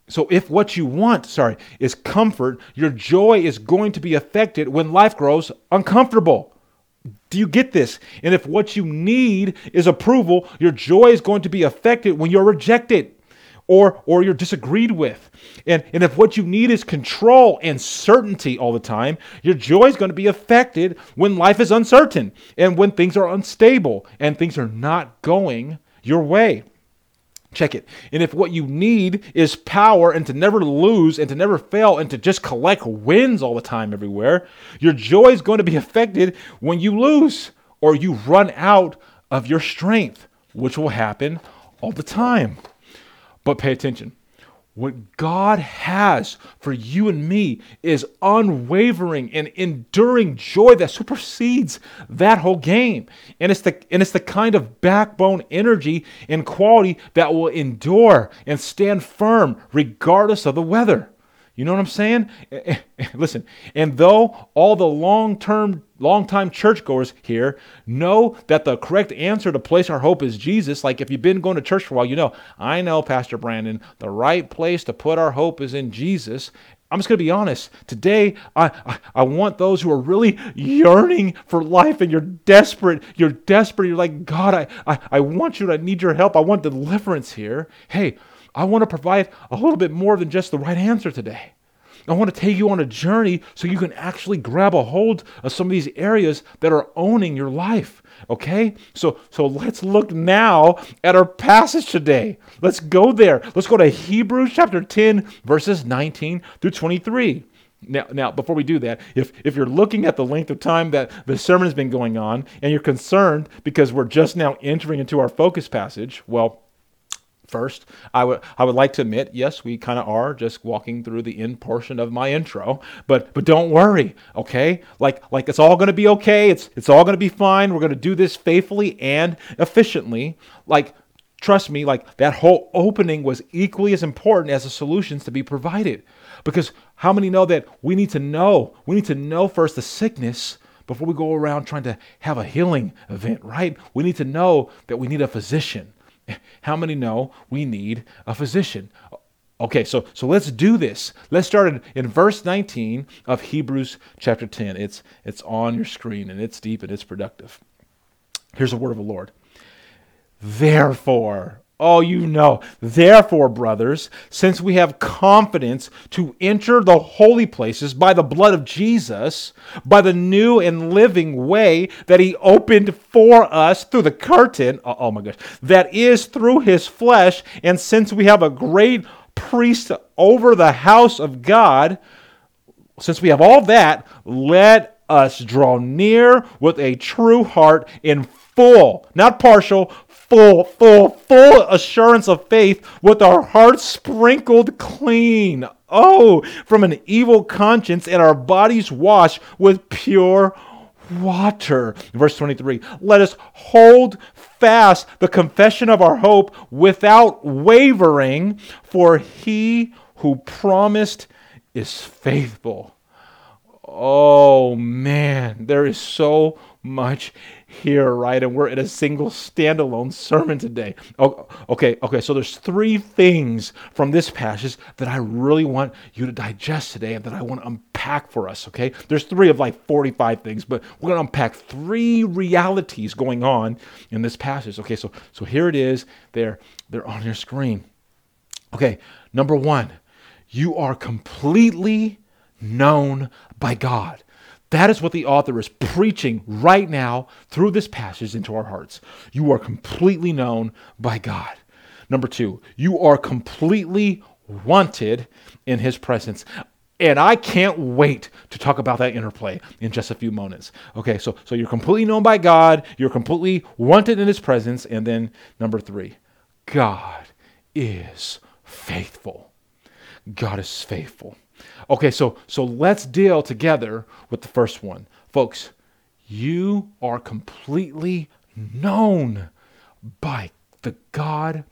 so if what you want, sorry, is comfort, your joy is going to be affected when life grows uncomfortable. Do you get this? And if what you need is approval, your joy is going to be affected when you're rejected or or you're disagreed with. And, and if what you need is control and certainty all the time, your joy is going to be affected when life is uncertain and when things are unstable and things are not going your way. Check it. And if what you need is power and to never lose and to never fail and to just collect wins all the time everywhere, your joy is going to be affected when you lose or you run out of your strength, which will happen all the time. But pay attention. what God has for you and me is unwavering and enduring joy that supersedes that whole game. And it's the and it's the kind of backbone energy and quality that will endure and stand firm regardless of the weather. You know what I'm saying? [laughs] Listen, and though all the long-term, long-time churchgoers here know that the correct answer to place our hope is Jesus, like if you've been going to church for a while, you know, I know, Pastor Brandon, the right place to put our hope is in Jesus. I'm just going to be honest. Today, I, I, I, want those who are really yearning for life and you're desperate. You're desperate. You're like, God, I, I, I want you. I need your help. I want deliverance here. Hey, I want to provide a little bit more than just the right answer today. I want to take you on a journey so you can actually grab a hold of some of these areas that are owning your life. Okay? So so let's look now at our passage today. Let's go there. Let's go to Hebrews chapter 10 verses 19 through 23. Now, now, before we do that, if, if you're looking at the length of time that the sermon has been going on and you're concerned because we're just now entering into our focus passage, well, First, I would I would like to admit, yes, we kind of are just walking through the end portion of my intro, but but don't worry, okay? Like like it's all going to be okay. It's it's all going to be fine. We're going to do this faithfully and efficiently. Like trust me, like that whole opening was equally as important as the solutions to be provided. Because how many know that we need to know, we need to know first the sickness before we go around trying to have a healing event, right? We need to know that we need a physician. How many know we need a physician? Okay, so so let's do this. Let's start in, verse 19 of Hebrews chapter 10. It's it's on your screen and it's deep and it's productive. Here's the word of the Lord. Therefore, Oh, you know. Therefore, brothers, since we have confidence to enter the holy places by the blood of Jesus, by the new and living way that he opened for us through the curtain, oh, oh my gosh, that is through his flesh, and since we have a great priest over the house of God, since we have all that, let us draw near with a true heart in full, not partial, full, full, full assurance of faith with our hearts sprinkled clean. Oh, from an evil conscience and our bodies washed with pure water. Verse 23 Let us hold fast the confession of our hope without wavering, for he who promised is faithful. Oh man, there is so much here, right? And we're in a single standalone sermon today. okay, okay, so there's three things from this passage that I really want you to digest today and that I want to unpack for us, okay? There's three of like 45 things, but we're going to unpack three realities going on in this passage. Okay, so so here it is. They're they're on your screen. Okay, number 1, you are completely known by God. That is what the author is preaching right now through this passage into our hearts. You are completely known by God. Number two, you are completely wanted in his presence. And I can't wait to talk about that interplay in just a few moments. Okay, so, so you're completely known by God, you're completely wanted in his presence. And then number three, God is faithful. God is faithful. Okay, so so let's deal together with the first one. Folks, you are completely known by the God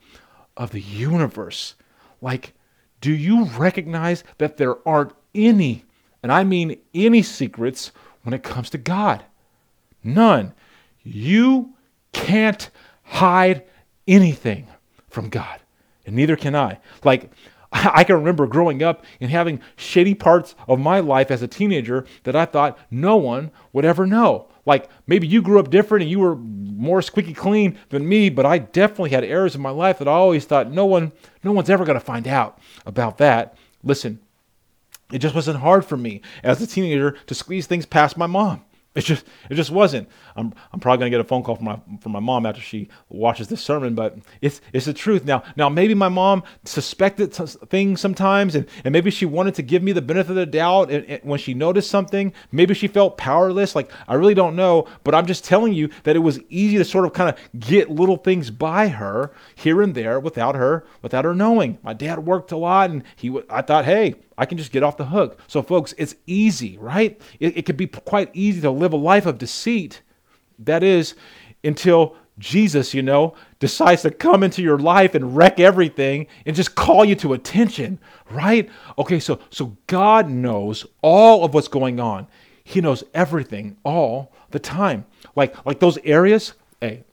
of the universe. Like, do you recognize that there aren't any, and I mean any secrets when it comes to God? None. You can't hide anything from God, and neither can I. Like, [laughs] I can remember growing up and having shady parts of my life as a teenager that I thought no one would ever know. Like maybe you grew up different and you were more squeaky clean than me, but I definitely had areas in my life that I always thought no one no one's ever going to find out about that. Listen, it just wasn't hard for me as a teenager to squeeze things past my mom. It just it just wasn't. I'm I'm probably gonna get a phone call from my from my mom after she watches this sermon, but it's it's the truth. Now now maybe my mom suspected things sometimes, and, and maybe she wanted to give me the benefit of the doubt and, and when she noticed something. Maybe she felt powerless. Like I really don't know, but I'm just telling you that it was easy to sort of kind of get little things by her here and there without her without her knowing. My dad worked a lot, and he I thought, hey, I can just get off the hook. So, folks, it's easy, right? It, it could be quite easy to live a life of deceit. That is, until Jesus, you know, decides to come into your life and wreck everything and just call you to attention, right? Okay, so so God knows all of what's going on. He knows everything all the time. Like like those areas, hey,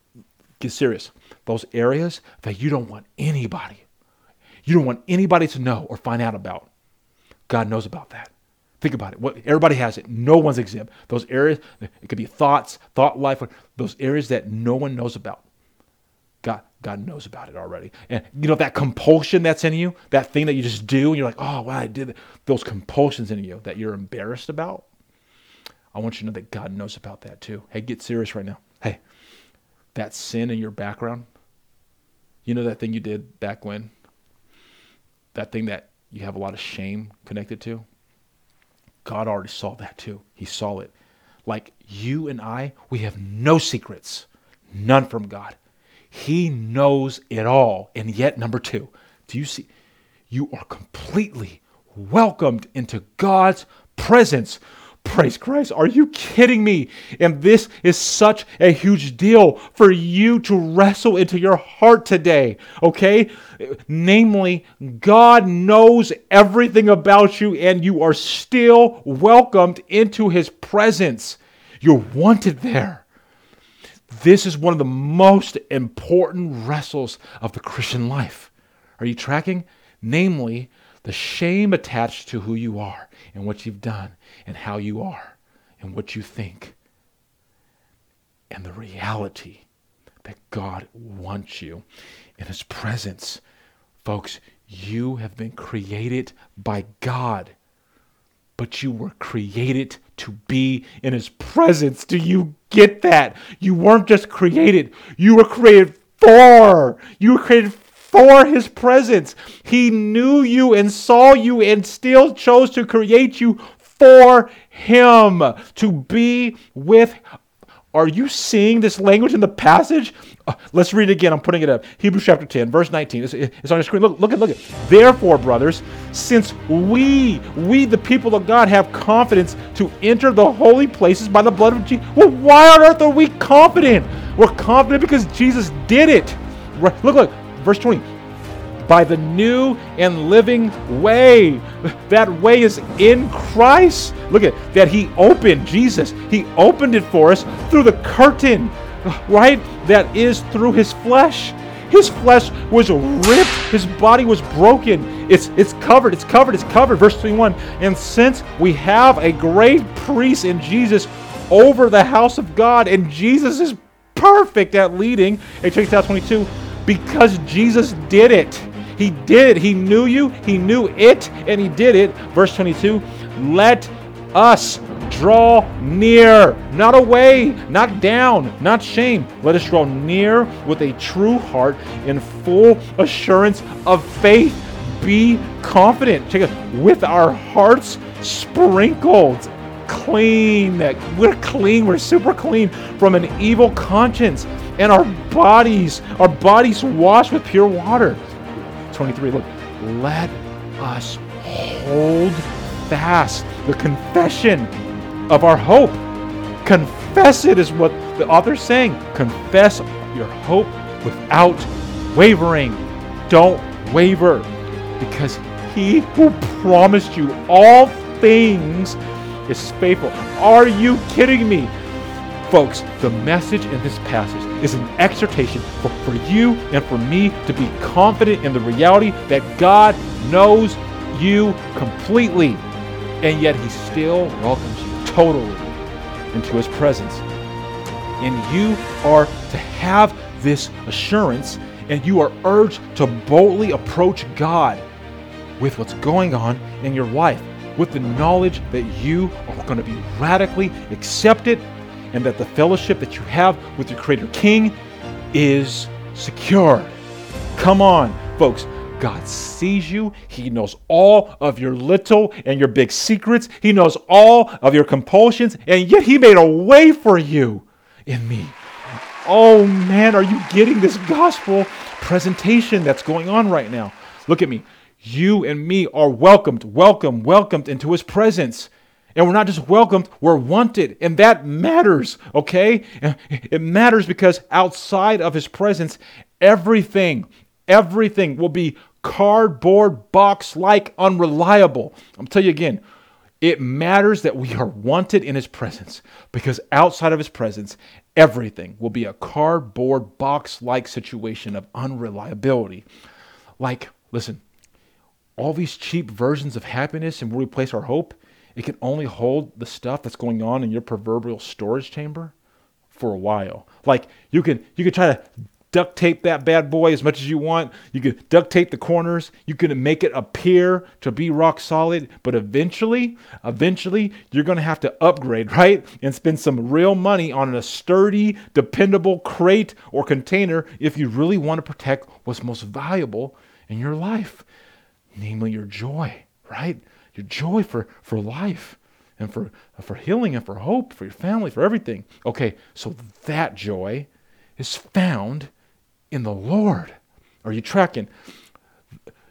get serious. Those areas that you don't want anybody, you don't want anybody to know or find out about. God knows about that. Think about it. What everybody has it. No one's exempt. Those areas, it could be thoughts, thought life, those areas that no one knows about. God, God knows about it already. And you know that compulsion that's in you, that thing that you just do, and you're like, oh wow, I did it. Those compulsions in you that you're embarrassed about. I want you to know that God knows about that too. Hey, get serious right now. Hey, that sin in your background, you know that thing you did back when? That thing that you have a lot of shame connected to? God already saw that too. He saw it. Like you and I, we have no secrets, none from God. He knows it all. And yet, number two, do you see? You are completely welcomed into God's presence. Praise Christ. Are you kidding me? And this is such a huge deal for you to wrestle into your heart today, okay? Namely, God knows everything about you and you are still welcomed into his presence. You're wanted there. This is one of the most important wrestles of the Christian life. Are you tracking? Namely, the shame attached to who you are and what you've done and how you are and what you think. And the reality that God wants you in His presence. Folks, you have been created by God, but you were created to be in His presence. Do you get that? You weren't just created, you were created for. You were created for his presence. He knew you and saw you and still chose to create you for him to be with. Are you seeing this language in the passage? Uh, let's read it again. I'm putting it up. Hebrews chapter 10, verse 19. It's, it's on your screen. Look, look at, look at. Therefore, brothers, since we, we the people of God, have confidence to enter the holy places by the blood of Jesus. Well, why on earth are we confident? We're confident because Jesus did it. Look, look, verse 20 by the new and living way. That way is in Christ. Look at that. He opened, Jesus, He opened it for us through the curtain, right? That is through His flesh. His flesh was ripped, his body was broken. It's it's covered, it's covered, it's covered. Verse 21. And since we have a great priest in Jesus over the house of God, and Jesus is perfect at leading, it takes out 22, because Jesus did it. He did. He knew you, he knew it, and he did it. Verse 22 Let us draw near, not away, not down, not shame. Let us draw near with a true heart in full assurance of faith. Be confident. Check it with our hearts sprinkled clean. that We're clean. We're super clean from an evil conscience. And our bodies, our bodies washed with pure water. 23. Look, let us hold fast the confession of our hope. Confess it is what the author's saying. Confess your hope without wavering. Don't waver because he who promised you all things is faithful. Are you kidding me? Folks, the message in this passage is an exhortation for, for you and for me to be confident in the reality that God knows you completely, and yet He still welcomes you totally into His presence. And you are to have this assurance, and you are urged to boldly approach God with what's going on in your life. With the knowledge that you are going to be radically accepted and that the fellowship that you have with your Creator King is secure. Come on, folks. God sees you. He knows all of your little and your big secrets. He knows all of your compulsions, and yet He made a way for you in me. Oh man, are you getting this gospel presentation that's going on right now? Look at me. You and me are welcomed, welcomed, welcomed into His presence. And we're not just welcomed, we're wanted. And that matters, okay? It matters because outside of his presence, everything, everything will be cardboard box like unreliable. I'm tell you again, it matters that we are wanted in his presence because outside of his presence, everything will be a cardboard box like situation of unreliability. Like, listen, all these cheap versions of happiness and where we place our hope, it can only hold the stuff that's going on in your proverbial storage chamber for a while. Like you can you can try to duct tape that bad boy as much as you want. You can duct tape the corners. You can make it appear to be rock solid, but eventually, eventually you're going to have to upgrade, [laughs] right? And spend some real money on a sturdy, dependable crate or container if you really want to protect what's most valuable in your life, namely your joy, right? Your joy for, for life and for, for healing and for hope, for your family, for everything. Okay, so that joy is found in the Lord. Are you tracking?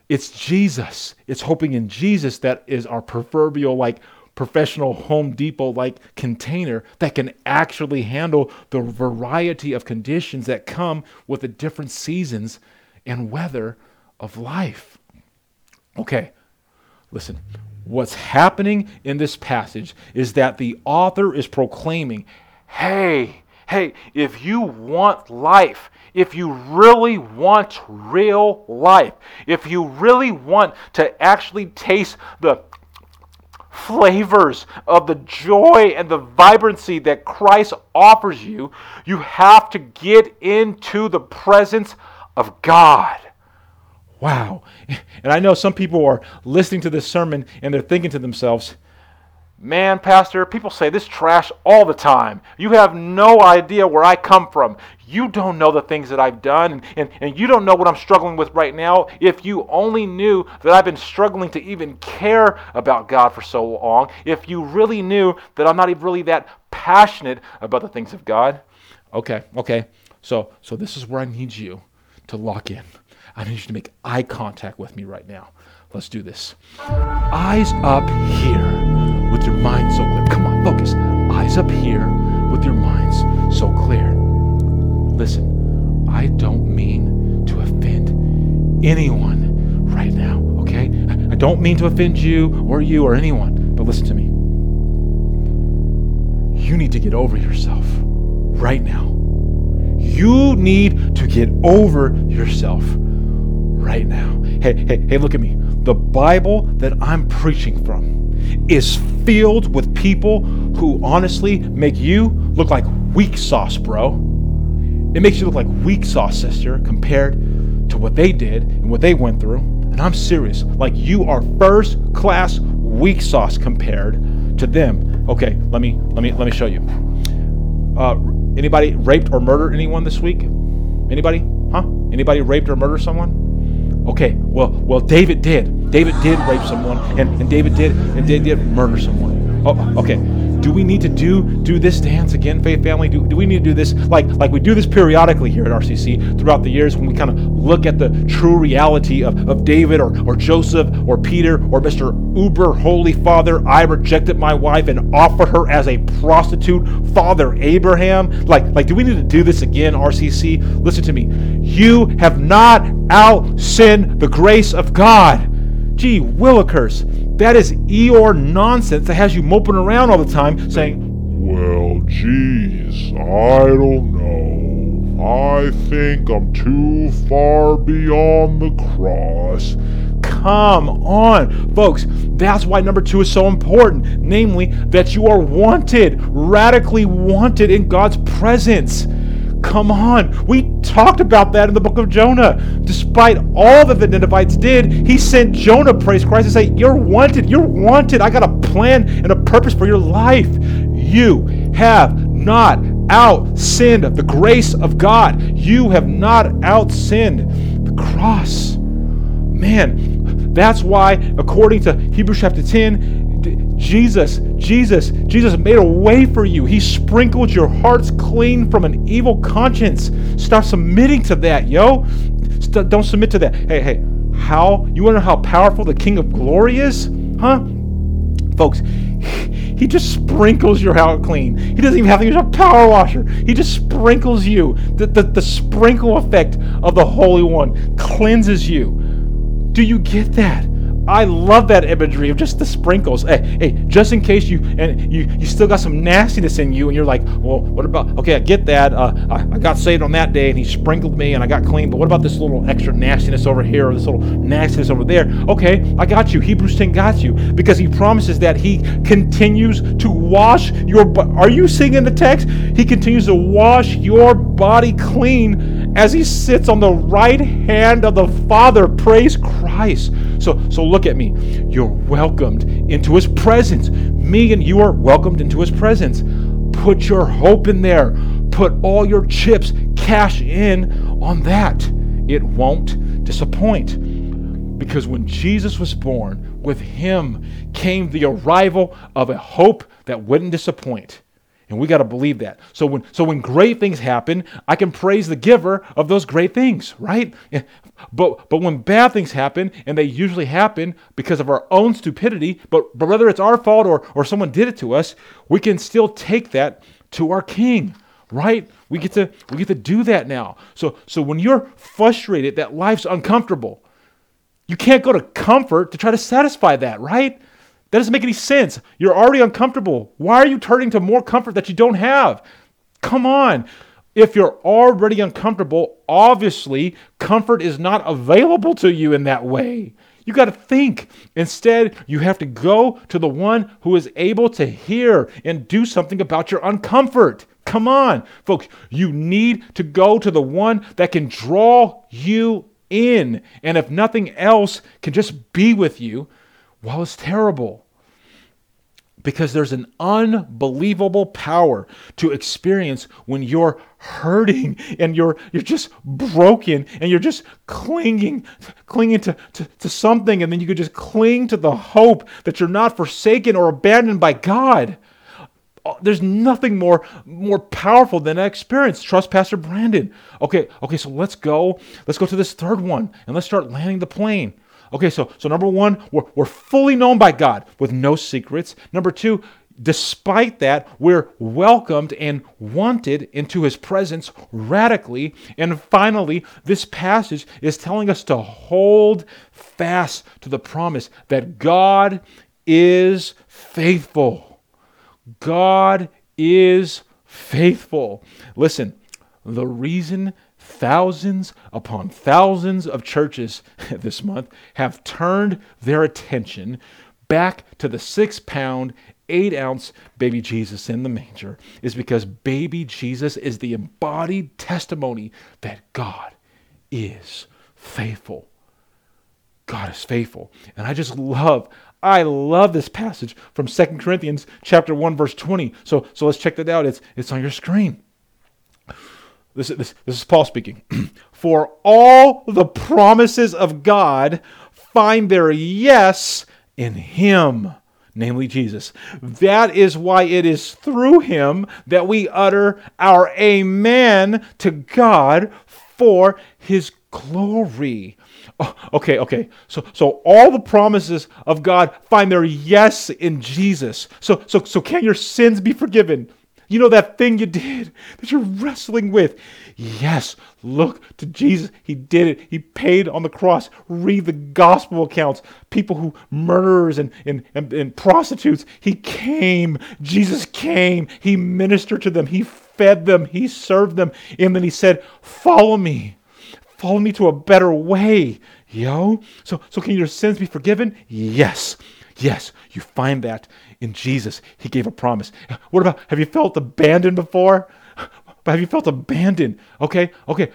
It's Jesus. It's hoping in Jesus that is our proverbial, like, professional Home Depot like container that can actually handle the variety of conditions that come with the different seasons and weather of life. Okay, listen, what's happening in this passage is that the author is proclaiming, hey, hey, if you want life, if you really want real life, if you really want to actually taste the flavors of the joy and the vibrancy that Christ offers you, you have to get into the presence of God. Wow. And I know some people are listening to this sermon and they're thinking to themselves, Man, Pastor, people say this trash all the time. You have no idea where I come from. You don't know the things that I've done, and, and, and you don't know what I'm struggling with right now. If you only knew that I've been struggling to even care about God for so long, if you really knew that I'm not even really that passionate about the things of God. Okay, okay. So, so this is where I need you to lock in. I need you to make eye contact with me right now. Let's do this. Eyes up here with your mind so clear. Come on, focus. Eyes up here with your minds so clear. Listen, I don't mean to offend anyone right now, okay? I don't mean to offend you or you or anyone, but listen to me. You need to get over yourself right now. You need to get over yourself right now. Hey, hey, hey, look at me. The Bible that I'm preaching from is filled with people who honestly make you look like weak sauce, bro. It makes you look like weak sauce, sister, compared to what they did and what they went through. And I'm serious. Like you are first class weak sauce compared to them. Okay, let me let me let me show you. Uh, anybody raped or murdered anyone this week? Anybody? Huh? Anybody raped or murdered someone? Okay, well, well, David did. David did rape someone, and, and David did and David did murder someone. Oh, okay. Do we need to do do this dance again, Faith Family? Do, do we need to do this like like we do this periodically here at RCC throughout the years when we kind of look at the true reality of, of David or, or Joseph or Peter or Mr. Uber Holy Father? I rejected my wife and offered her as a prostitute, Father Abraham. Like like do we need to do this again, RCC? Listen to me. You have not out sinned the grace of God. Gee, Willikers, that is Eeyore nonsense that has you moping around all the time saying, Well, geez, I don't know. I think I'm too far beyond the cross. Come on, folks. That's why number two is so important. Namely, that you are wanted, radically wanted in God's presence. Come on. We talked about that in the book of Jonah. Despite all that the Ninevites did, he sent Jonah, praise Christ, and say, You're wanted. You're wanted. I got a plan and a purpose for your life. You have not out sinned the grace of God. You have not out sinned the cross. Man, that's why, according to Hebrews chapter 10, d- Jesus, Jesus, Jesus made a way for you. He sprinkled your hearts clean from an evil conscience. Start submitting to that, yo. St- don't submit to that. Hey, hey, how? You want to know how powerful the King of Glory is? Huh? Folks, he just sprinkles your house clean. He doesn't even have to use a power washer. He just sprinkles you. The, the, the sprinkle effect of the Holy One cleanses you. Do you get that? I love that imagery of just the sprinkles. Hey, hey, just in case you and you you still got some nastiness in you, and you're like, well, what about? Okay, I get that. Uh, I, I got saved on that day, and He sprinkled me, and I got clean. But what about this little extra nastiness over here, or this little nastiness over there? Okay, I got you. Hebrews 10 got you because He promises that He continues to wash your. Are you seeing in the text? He continues to wash your body clean as he sits on the right hand of the Father. Praise Christ. So, so look at me. You're welcomed into his presence. Me and you are welcomed into his presence. Put your hope in there. Put all your chips, cash in on that. It won't disappoint. Because when Jesus was born, with him came the arrival of a hope that wouldn't disappoint. And we got to believe that. So when so when great things happen, I can praise the giver of those great things, right? But but when bad things happen, and they usually happen because of our own stupidity, but but whether it's our fault or or someone did it to us, we can still take that to our king, right? We get to we get to do that now. So so when you're frustrated that life's uncomfortable, you can't go to comfort to try to satisfy that, right? That doesn't make any sense. You're already uncomfortable. Why are you turning to more comfort that you don't have? Come on. If you're already uncomfortable, obviously comfort is not available to you in that way. You got to think. Instead, you have to go to the one who is able to hear and do something about your uncomfort. Come on, folks. You need to go to the one that can draw you in. And if nothing else, can just be with you while it's terrible. Because there's an unbelievable power to experience when you're hurting and you're you're just broken and you're just clinging clinging to, to, to something and then you could just cling to the hope that you're not forsaken or abandoned by God. Uh, There's nothing more more powerful than that experience. Trust Pastor Brandon. Okay, okay, so let's go. Let's go to this third one and let's start landing the plane. Okay, so so number one, we're, we're fully known by God with no secrets. Number two, despite that, we're welcomed and wanted into his presence radically. And finally, this passage is telling us to hold fast to the promise that God is faithful. God is faithful. Listen, the reason thousands upon thousands of churches [laughs] this month have turned their attention back to the six pound, eight ounce baby Jesus in the manger is because baby Jesus is the embodied testimony that God is faithful. God is faithful. And I just love, I love this passage from 2 Corinthians chapter 1, verse 20. So, so let's check that out. It's, it's on your screen. This, this, this is Paul speaking. [clears throat] For all the promises of God find their yes in Him, namely Jesus. That is why it is through Him that we utter our Amen to God for His glory. Oh, okay, okay. So, so all the promises of God find their yes in Jesus. So, so, so can your sins be forgiven? You know that thing you did that you're wrestling with. Yes, look to Jesus. He did it. He paid on the cross. Read the gospel accounts. People who murderers and, and, and, and prostitutes. He came. Jesus came. He ministered to them. He fed them. He served them. And then he said, Follow me. Follow me to a better way. Yo. So so can your sins be forgiven? Yes. Yes, you find that in Jesus. He gave a promise. What about have you felt abandoned before? but have you felt abandoned? Okay, okay.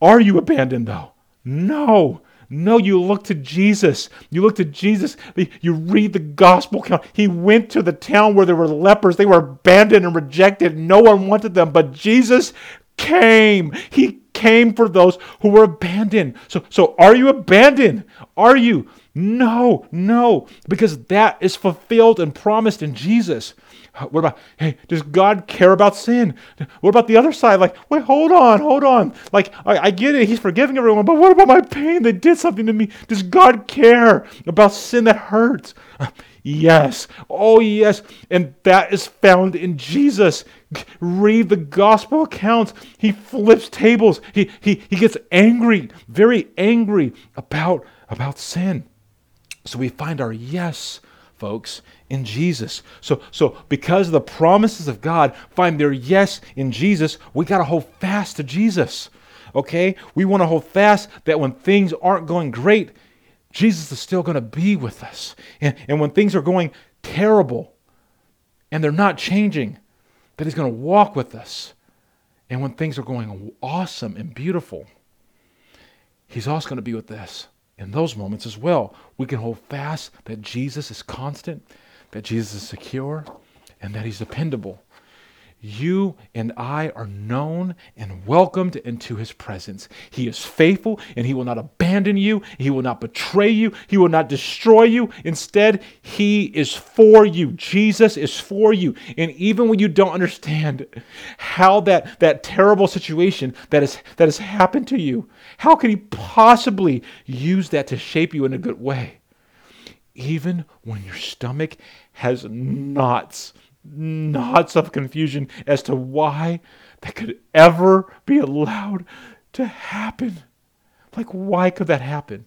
Are you abandoned though? No. No, you look to Jesus. You look to Jesus. You read the gospel account. He went to the town where there were lepers. They were abandoned and rejected. No one wanted them, but Jesus came. He came for those who were abandoned. So, so are you abandoned? Are you? No, no, because that is fulfilled and promised in Jesus. What about, hey, does God care about sin? What about the other side? Like, wait, hold on, hold on. Like, I, I get it, He's forgiving everyone, but what about my pain? They did something to me. Does God care about sin that hurts? Yes. Oh, yes. And that is found in Jesus. Read the gospel accounts. He flips tables. He, he, he gets angry, very angry about, about sin. So we find our yes, folks, in Jesus. So, so because the promises of God find their yes in Jesus, we got to hold fast to Jesus. Okay? We want to hold fast that when things aren't going great, Jesus is still going to be with us. And, and when things are going terrible and they're not changing, that He's going to walk with us. And when things are going awesome and beautiful, He's also going to be with us in those moments as well. We can hold fast that Jesus is constant, that Jesus is secure, and that He's dependable you and I are known and welcomed into his presence. He is faithful and he will not abandon you. He will not betray you. He will not destroy you. Instead, he is for you. Jesus is for you. And even when you don't understand how that, that terrible situation that, is, that has happened to you, how can he possibly use that to shape you in a good way? Even when your stomach has knots knots of confusion as to why that could ever be allowed to happen. Like, why could that happen?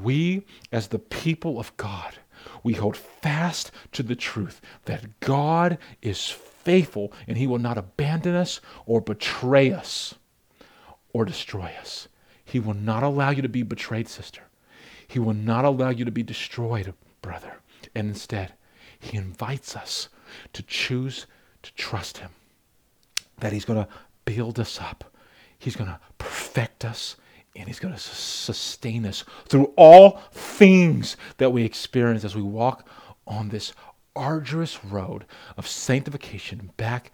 We, as the people of God, we hold fast to the truth that God is faithful and he will not abandon us or betray us or destroy us. He will not allow you to be betrayed, sister. He will not allow you to be destroyed, brother. And instead, he invites us to choose to trust Him. That He's going to build us up, He's going to perfect us, and He's going to sustain us through all things that we experience as we walk on this arduous road of sanctification back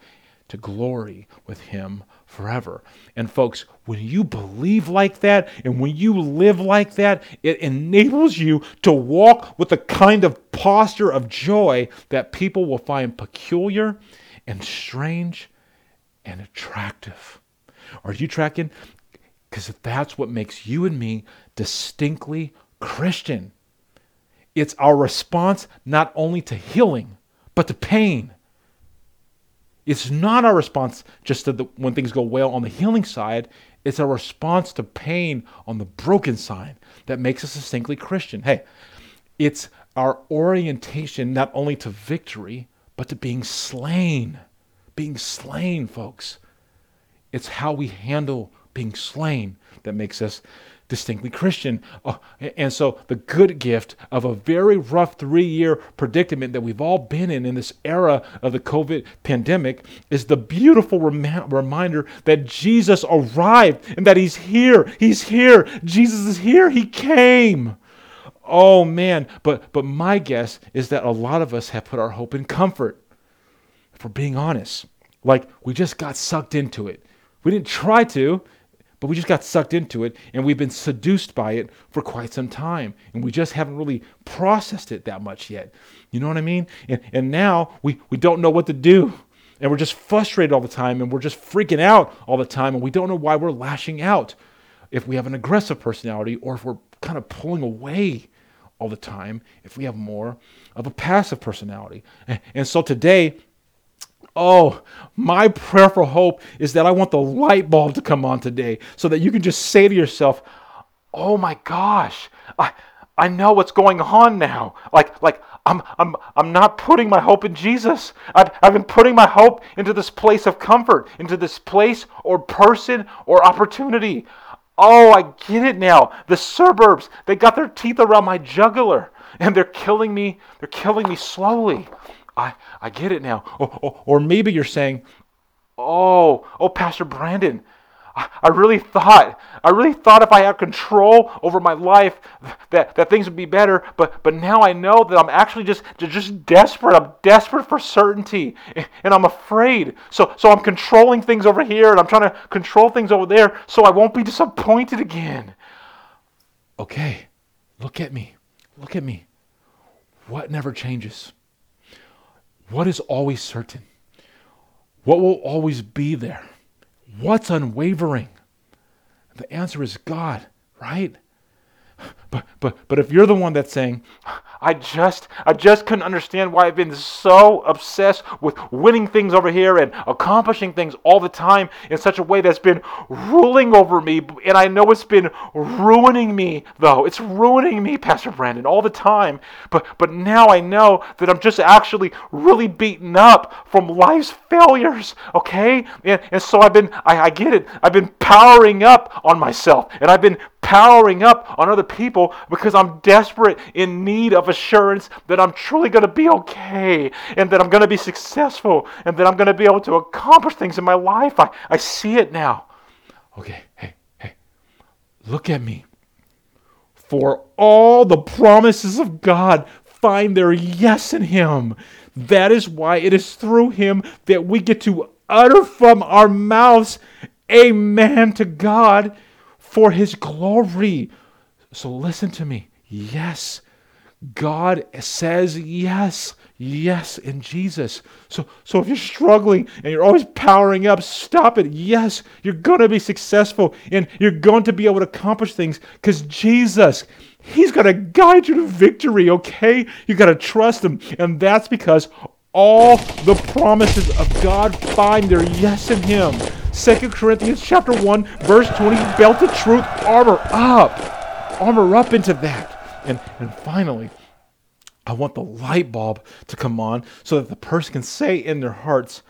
to glory with Him forever. And folks, when you believe like that and when you live like that, it enables you to walk with a kind of posture of joy that people will find peculiar and strange and attractive. Are you tracking? Because that's what makes you and me distinctly Christian. It's our response not only to healing, but to pain it's not our response just to the, when things go well on the healing side. It's our response to pain on the broken side that makes us distinctly Christian. Hey, it's our orientation not only to victory, but to being slain. Being slain, folks. It's how we handle being slain that makes us distinctly Christian. Oh, and so the good gift of a very rough three year predicament that we've all been in in this era of the COVID pandemic is the beautiful rem- reminder that Jesus arrived and that he's here. He's here. Jesus is here. He came. Oh man, but but my guess is that a lot of us have put our hope in comfort. If we're being honest, like we just got sucked into it. We didn't try to but we just got sucked into it and we've been seduced by it for quite some time and we just haven't really processed it that much yet. You know what i mean? And, and now we, we don't know what to do and we're just frustrated all the time and we're just freaking out all the time and we don't know why we're lashing out. If we have an aggressive personality or if we're kind of pulling away all the time if we have more of a passive personality. And, and so today Oh, my prayer for hope is that I want the light bulb to come on today so that you can just say to yourself, "Oh my gosh, I I know what's going on now. Like like I'm I'm I'm not putting my hope in Jesus. I've, I've been putting my hope into this place of comfort, into this place or person or opportunity. Oh, I get it now. The suburbs, they got their teeth around my jugular and they're killing me. They're killing me slowly. I, I get it now. Or, or, or maybe you're saying, Oh, oh, Pastor Brandon, I, I really thought, I really thought if I had control over my life that, that things would be better, but, but now I know that I'm actually just, just desperate. I'm desperate for certainty, and I'm afraid. So, so I'm controlling things over here, and I'm trying to control things over there so I won't be disappointed again. Okay, look at me. Look at me. What never changes? What is always certain? What will always be there? What's unwavering? The answer is God, right? But but but if you're the one that's saying, I just I just couldn't understand why I've been so obsessed with winning things over here and accomplishing things all the time in such a way that's been ruling over me and I know it's been ruining me though. It's ruining me, Pastor Brandon, all the time. But but now I know that I'm just actually really beaten up from life's failures, okay? And, and so I've been I, I get it. I've been powering up on myself and I've been powering up on other people because I'm desperate in need of assurance that I'm truly going to be okay and that I'm going to be successful and that I'm going to be able to accomplish things in my life. I, I see it now. Okay, hey, hey, look at me. For all the promises of God find their yes in Him. That is why it is through Him that we get to utter from our mouths, Amen to God for his glory. So listen to me. Yes, God says yes, yes in Jesus. So, so if you're struggling and you're always powering up, stop it. Yes, you're going to be successful and you're going to be able to accomplish things because Jesus, He's going to guide you to victory, okay? You got to trust Him. And that's because all the promises of God find their yes in Him. 2 Corinthians chapter 1, verse 20, belt of truth, armor up. Armor up into that. And, and finally, I want the light bulb to come on so that the person can say in their hearts,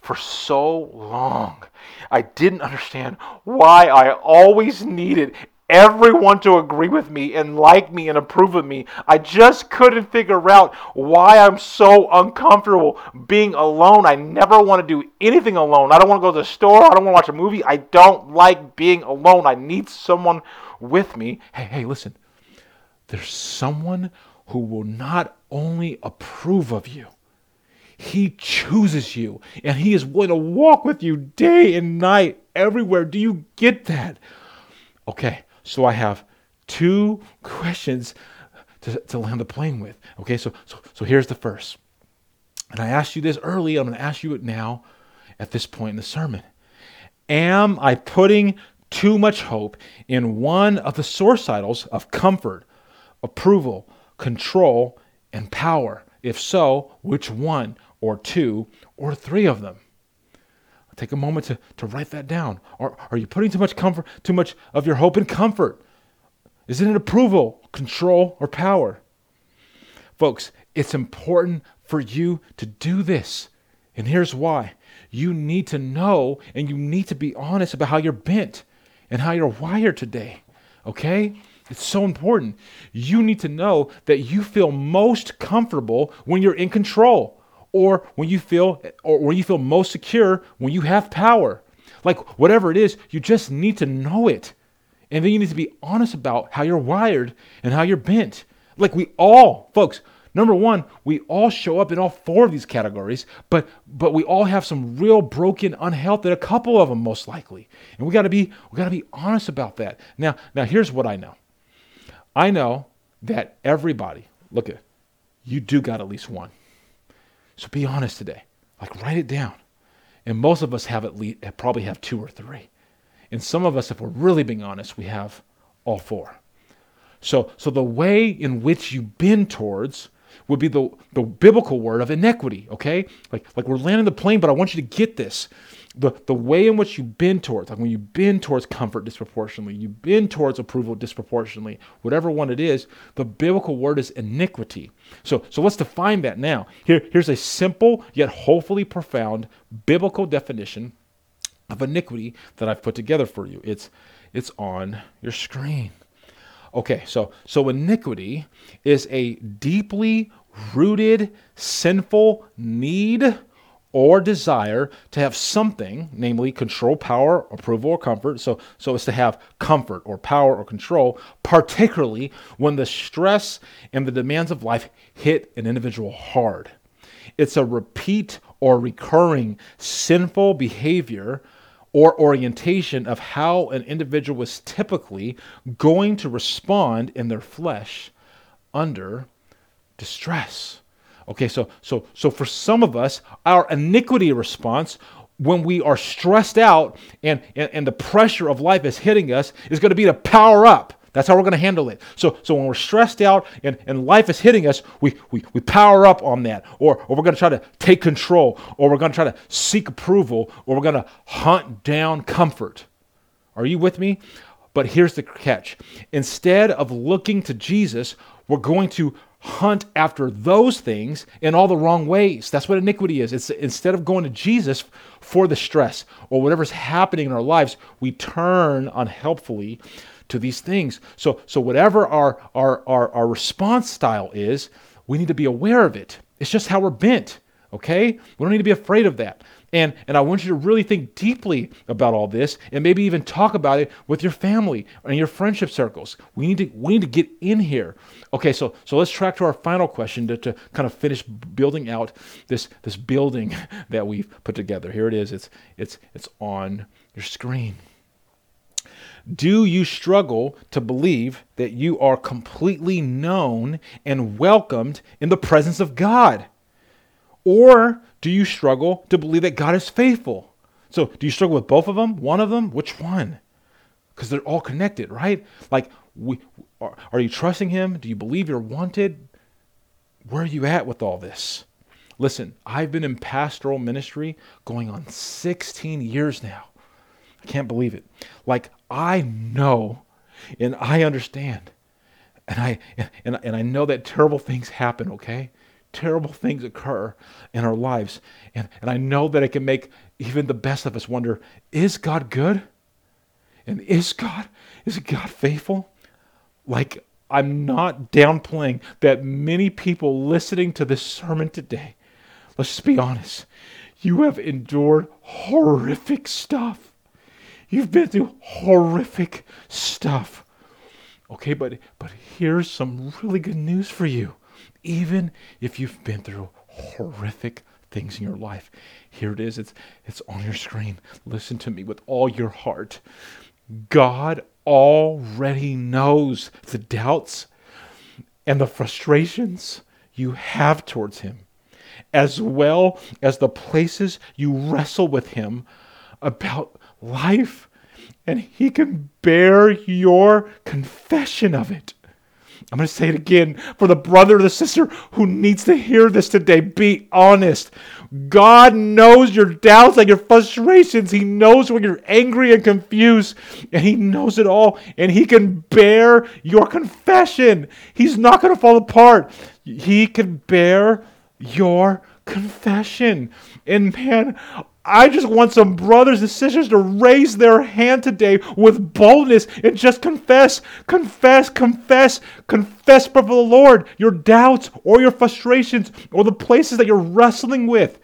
for so long, I didn't understand why I always needed everyone to agree with me and like me and approve of me. I just couldn't figure out why I'm so uncomfortable being alone. I never want to do anything alone. I don't want to go to the store. I don't want to watch a movie. I don't like being alone. I need someone with me. Hey, hey, listen. There's someone who will not only approve of you, he chooses you and he is willing to walk with you day and night everywhere. Do you get that? Okay, so I have two questions to, to land the plane with. Okay, so, so, so here's the first. And I asked you this early, I'm going to ask you it now at this point in the sermon. Am I putting too much hope in one of the source idols of comfort, approval, control, and power? If so, which one, or two, or three of them? Take a moment to, to write that down. Or are you putting too much comfort, too much of your hope in comfort? Is it an approval, control, or power? Folks, it's important for you to do this. And here's why. You need to know and you need to be honest about how you're bent and how you're wired today. Okay? It's so important. You need to know that you feel most comfortable when you're in control or when you feel or when you feel most secure when you have power. Like whatever it is, you just need to know it. And then you need to be honest about how you're wired and how you're bent. Like we all, folks, number 1, we all show up in all four of these categories, but but we all have some real broken unhealth in a couple of them most likely. And we got to be we got to be honest about that. Now, now here's what I know. I know that everybody, look at it, you do got at least one. So be honest today. Like write it down. And most of us have at least probably have two or three. And some of us, if we're really being honest, we have all four. So, so the way in which you bend towards would be the, the biblical word of iniquity, okay? Like, like we're landing the plane, but I want you to get this the, the way in which you bend towards, like when you bend towards comfort disproportionately, you bend towards approval disproportionately, whatever one it is, the biblical word is iniquity. So, so let's define that now. Here, here's a simple yet hopefully profound biblical definition of iniquity that I've put together for you. It's, it's on your screen. Okay, so, so iniquity is a deeply rooted sinful need or desire to have something, namely control, power, approval, or comfort. So, so it's to have comfort or power or control, particularly when the stress and the demands of life hit an individual hard. It's a repeat or recurring sinful behavior or orientation of how an individual was typically going to respond in their flesh under distress. Okay, so so so for some of us, our iniquity response when we are stressed out and, and, and the pressure of life is hitting us is going to be to power up. That's how we're going to handle it. So, so when we're stressed out and, and life is hitting us, we, we, we power up on that. Or, or we're going to try to take control, or we're going to try to seek approval, or we're going to hunt down comfort. Are you with me? But here's the catch instead of looking to Jesus, we're going to hunt after those things in all the wrong ways. That's what iniquity is. It's instead of going to Jesus for the stress or whatever's happening in our lives, we turn unhelpfully to these things. So so whatever our our our, our response style is, we need to be aware of it. It's just how we're bent. Okay? We don't need to be afraid of that. And, and I want you to really think deeply about all this and maybe even talk about it with your family and your friendship circles. We need to, we need to get in here. Okay, so, so let's track to our final question to, to kind of finish building out this, this building [laughs] that we've put together. Here it is. It's, it's, it's on your screen. Do you struggle to believe that you are completely known and welcomed in the presence of God? Or do you struggle to believe that God is faithful? So, do you struggle with both of them? One of them? Which one? Because they're all connected, right? Like, we, are, are you trusting Him? Do you believe you're wanted? Where are you at with all this? Listen, I've been in pastoral ministry going on 16 years now. I can't believe it. Like, I know and I understand. And I and, and I know that terrible things happen, okay? terrible things occur in our lives. And, and I know that it can make even the best of us wonder is God good? And is God, is God faithful? Like, I'm not downplaying that many people listening to this sermon today, let's just be honest, you have endured horrific stuff. You've been through horrific stuff. Okay, but but here's some really good news for you even if you've been through horrific things in your life. Here it is. It's it's on your screen. Listen to me with all your heart. God already knows the doubts and the frustrations you have towards him as well as the places you wrestle with him about life and he can bear your confession of it. I'm going to say it again for the brother or the sister who needs to hear this today. Be honest. God knows your doubts and your frustrations. He knows when you're angry and confused, and He knows it all, and He can bear your confession. He's not going to fall apart. He can bear your confession. And man, I just want some brothers and sisters to raise their hand today with boldness and just confess, confess, confess, confess before the Lord your doubts or your frustrations or the places that you're wrestling with.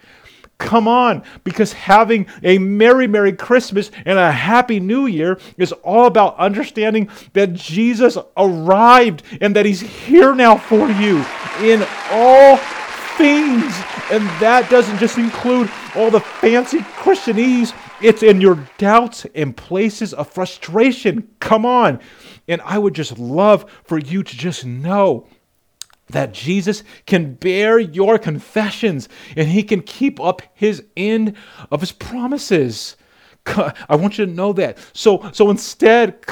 Come on, because having a Merry, Merry Christmas and a Happy New Year is all about understanding that Jesus arrived and that He's here now for you in all things. And that doesn't just include all the fancy Christianese, it's in your doubts and places of frustration. Come on. And I would just love for you to just know that Jesus can bear your confessions and he can keep up his end of his promises. I want you to know that. So, so instead,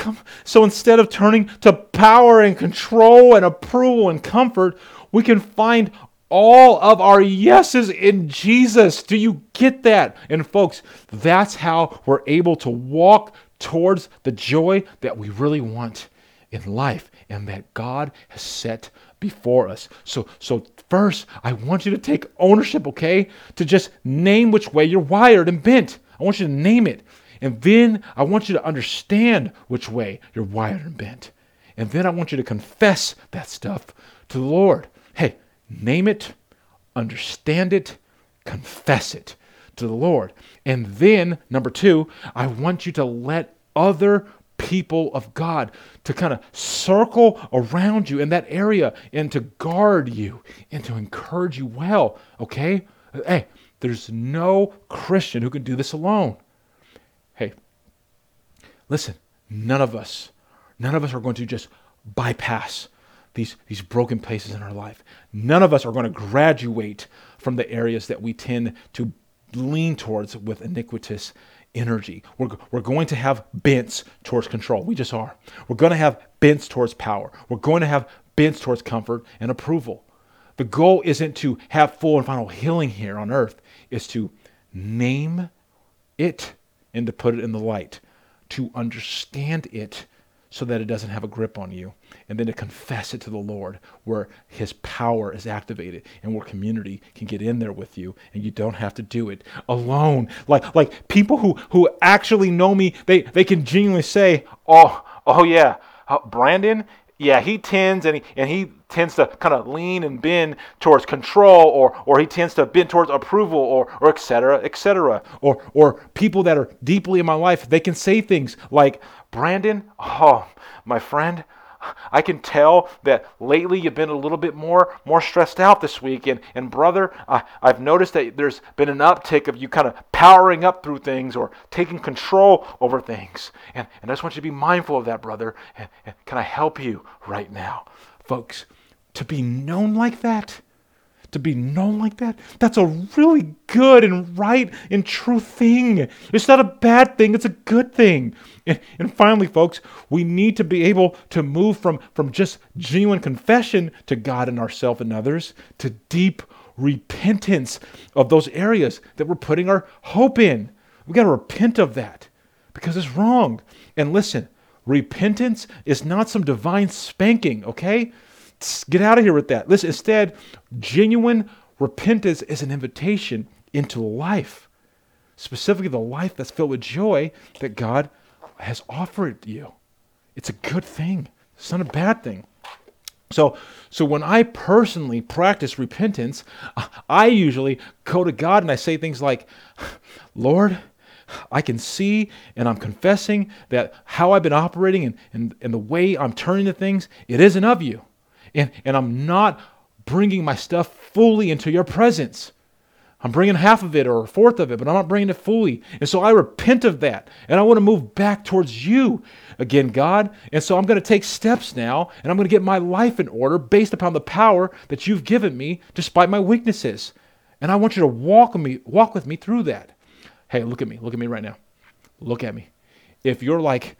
so instead of turning to power and control and approval and comfort, we can find all of our yeses in Jesus. Do you get that? And folks, that's how we're able to walk towards the joy that we really want in life and that God has set before us. So so first, I want you to take ownership, okay? To just name which way you're wired and bent. I want you to name it. And then I want you to understand which way you're wired and bent. And then I want you to confess that stuff to the Lord. Name it, understand it, confess it. to the Lord. And then, number two, I want you to let other people of God to kind of circle around you in that area and to guard you and to encourage you well, okay? Hey, there's no Christian who can do this alone. Hey, listen, none of us, none of us are going to just bypass these, these broken places in our life. None of us are going to graduate from the areas that we tend to lean towards with iniquitous energy. We're, we're going to have bents towards control. We just are. We're going to have bents towards power. We're going to have bents towards comfort and approval. The goal isn't to have full and final healing here on earth, it's to name it and to put it in the light, to understand it so that it doesn't have a grip on you, and then to confess it to the Lord where His power is activated and where community can get in there with you, and you don't have to do it alone. Like like people who who actually know me, they they can genuinely say, "Oh, oh yeah, uh, Brandon, yeah, he tends and he and he tends to kind of lean and bend towards control or or he tends to bend towards approval or or et cetera, et cetera. Or or people that are deeply in my life, they can say things like, Brandon, oh, my friend, I can tell that lately you've been a little bit more more stressed out this week. And, and brother, I, I've noticed that there's been an uptick of you kind of powering up through things or taking control over things. And, and I just want you to be mindful of that, brother. And, and can I help you right now? Folks, to be known like that, to be known like that, that's a really good and right and true thing. It's not a bad thing, it's a good thing. And, finally, folks, we need to be able to move from, from just genuine confession to God and ourselves and others to deep repentance of those areas that we're putting our hope in. We got to repent of that because it's wrong. And listen, repentance is not some divine spanking, okay? Get out of here with that. Listen, instead, genuine repentance is an invitation into life, specifically the life that's filled with joy that God has offered you. It's a good thing. It's not a bad thing. So, so when I personally practice repentance, I usually go to God and I say things like, Lord, I can see and I'm confessing that how I've been operating and, and, and the way I'm turning to things, it isn't of you and, and I'm not bringing my stuff fully into your presence. I'm bringing half of it or a fourth of it, but I'm not bringing it fully. And so I repent of that. And I want to move back towards you again, God. And so I'm going to take steps now and I'm going to get my life in order based upon the power that you've given me despite my weaknesses. And I want you to walk me, walk with me through that. Hey, look at me. Look at me right now. Look at me. If you're like,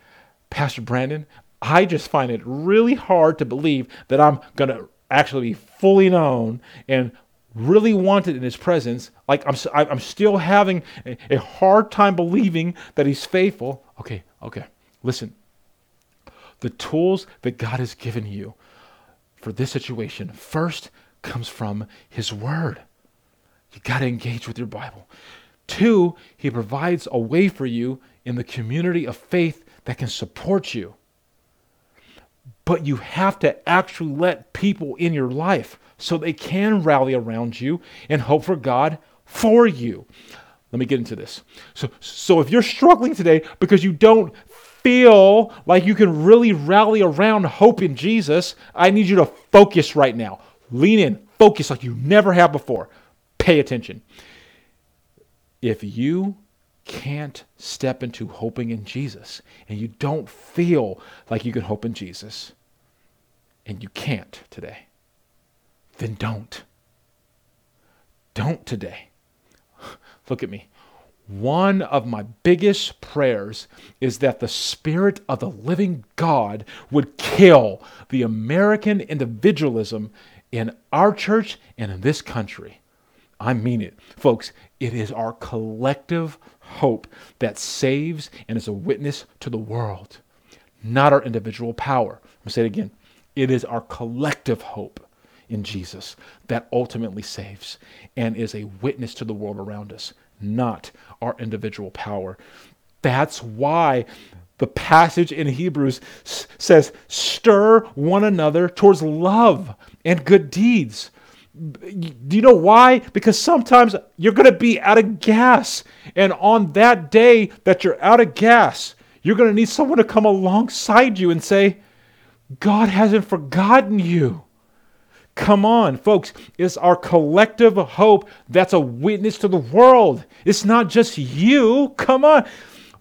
Pastor Brandon, I just find it really hard to believe that I'm going to actually be fully known and really wanted in his presence. Like I'm, I'm still having a hard time believing that he's faithful. Okay, okay. Listen, the tools that God has given you for this situation first comes from his word. You got to engage with your Bible. Two, he provides a way for you in the community of faith that can support you but you have to actually let people in your life so they can rally around you and hope for God for you. Let me get into this. So, so if you're struggling today because you don't feel like you can really rally around hope in Jesus, I need you to focus right now. Lean in, focus like you never have before. Pay attention. If you can't step into hoping in Jesus and you don't feel like you can hope in Jesus, and you can't today, then don't. Don't today. [sighs] Look at me. One of my biggest prayers is that the Spirit of the living God would kill the American individualism in our church and in this country. I mean it. Folks, it is our collective hope that saves and is a witness to the world, not our individual power. I'm going to say it again. It is our collective hope in Jesus that ultimately saves and is a witness to the world around us, not our individual power. That's why the passage in Hebrews says, Stir one another towards love and good deeds. Do you know why? Because sometimes you're going to be out of gas. And on that day that you're out of gas, you're going to need someone to come alongside you and say, God hasn't forgotten you. Come on, folks. It's our collective hope that's a witness to the world. It's not just you. Come on.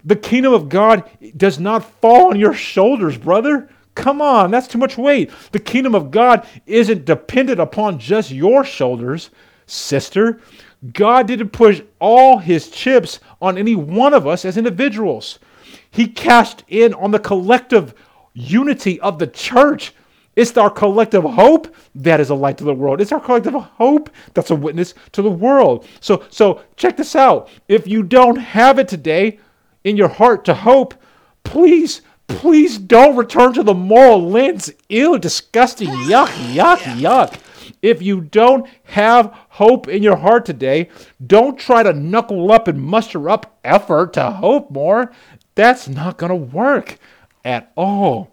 The kingdom of God does not fall on your shoulders, brother. Come on, that's too much weight. The kingdom of God isn't dependent upon just your shoulders, sister. God didn't push all his chips on any one of us as individuals. He cashed in on the collective unity of the church. It's our collective hope that is a light to the world. It's our collective hope that's a witness to the world. So, so check this out. If you don't have it today in your heart to hope, please Please don't return to the moral lens. Ew, disgusting. Yuck, yuck, yuck. If you don't have hope in your heart today, don't try to knuckle up and muster up effort to hope more. That's not going to work at all.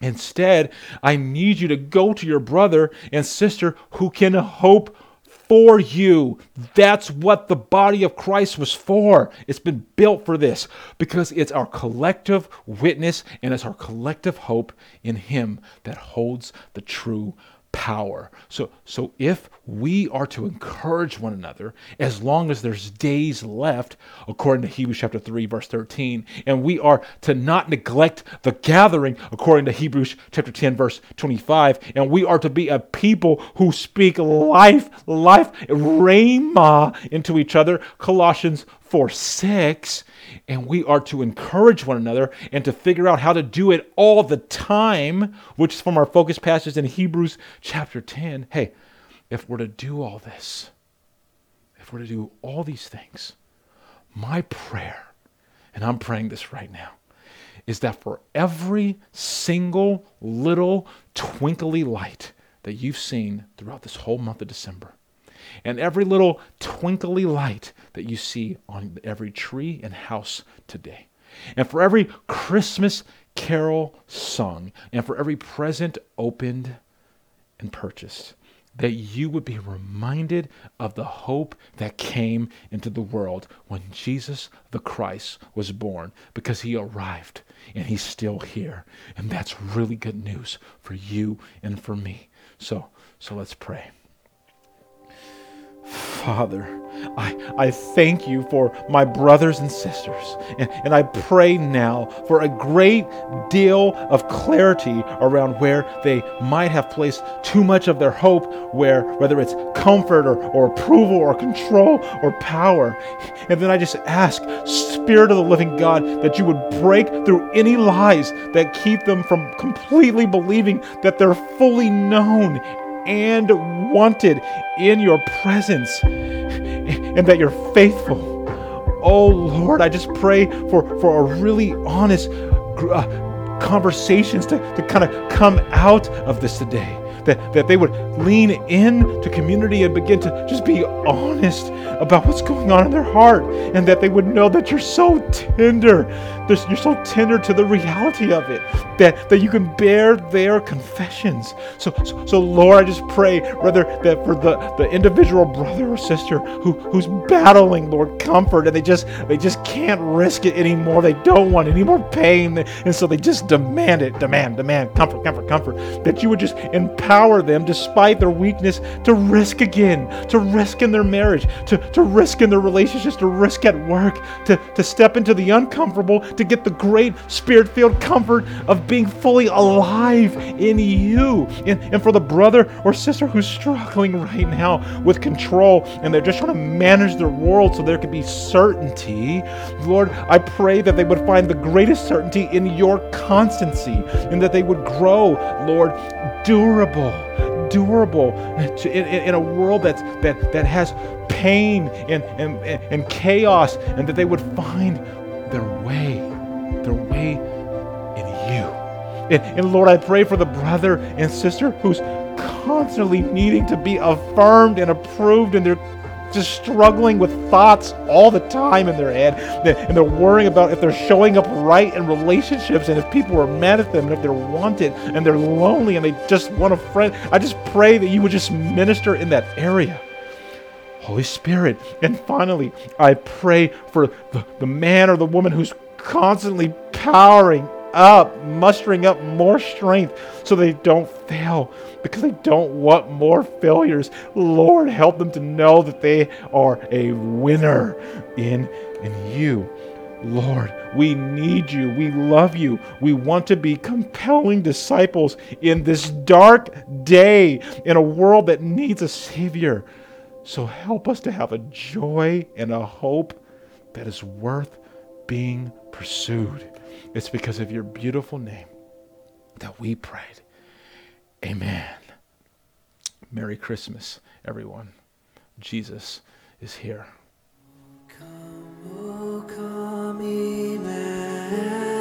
Instead, I need you to go to your brother and sister who can hope for you. That's what the body of Christ was for. It's been built for this because it's our collective witness and it's our collective hope in Him that holds the true power. So, so if we are to encourage one another, as long as there's days left, according to Hebrews chapter 3, verse 13, and we are to not neglect the gathering, according to Hebrews chapter 10, verse 25, and we are to be a people who speak life, life, rhema into each other, Colossians 4 6, and we are to encourage one another and to figure out how to do it all the time, which is from our focus passage in Hebrews chapter 10. Hey, if we're to do all this, if we're to do all these things, my prayer, and I'm praying this right now, is that for every single little twinkly light that you've seen throughout this whole month of December, and every little twinkly light that you see on every tree and house today. And for every Christmas carol sung, and for every present opened and purchased, that you would be reminded of the hope that came into the world when Jesus the Christ was born, because he arrived and he's still here. And that's really good news for you and for me. So, so let's pray. Father, I, I thank you for my brothers and sisters. And, and I pray now for a great deal of clarity around where they might have placed too much of their hope, where whether it's comfort or, or approval or control or power. And then I just ask, Spirit of the living God, that you would break through any lies that keep them from completely believing that they're fully known and wanted in your presence and that you're faithful. Oh Lord, I just pray for, for a really honest uh, conversations to, to kind of come out of this today. That, that they would lean in to community and begin to just be honest about what's going on in their heart and that they would know that you're so tender you're so tender to the reality of it that, that you can bear their confessions. So, so, so, Lord, I just pray, rather, that for the, the individual brother or sister who, who's battling, Lord, comfort, and they just they just can't risk it anymore. They don't want any more pain, and so they just demand it, demand, demand, comfort, comfort, comfort. That you would just empower them, despite their weakness, to risk again, to risk in their marriage, to, to risk in their relationships, to risk at work, to, to step into the uncomfortable, to get the great spirit filled comfort of being fully alive in you. And, and for the brother or sister who's struggling right now with control and they're just trying to manage their world so there can be certainty, Lord, I pray that they would find the greatest certainty in your constancy and that they would grow, Lord, durable durable in, in, a world that's, that, that has pain and, and, and chaos, and that they would find their way their way in you. And, and Lord, I pray for the brother and sister who's constantly needing to be affirmed and approved in their just struggling with thoughts all the time in their head. And they're worrying about if they're showing up right in relationships and if people are mad at them and if they're wanted and they're lonely and they just want a friend. I just pray that you would just minister in that area. Holy Spirit. And finally, I pray for the, the man or the woman who's constantly powering up, mustering up more strength so they don't fail because they don't want more failures. Lord, help them to know that they are a winner in, in you. Lord, we need you. We love you. We want to be compelling disciples in this dark day in a world that needs a Savior. So help us to have a joy and a hope that is worth being pursued. It's because of your beautiful name that we prayed. Amen. Merry Christmas, everyone. Jesus is here. Oh, come, Emmanuel,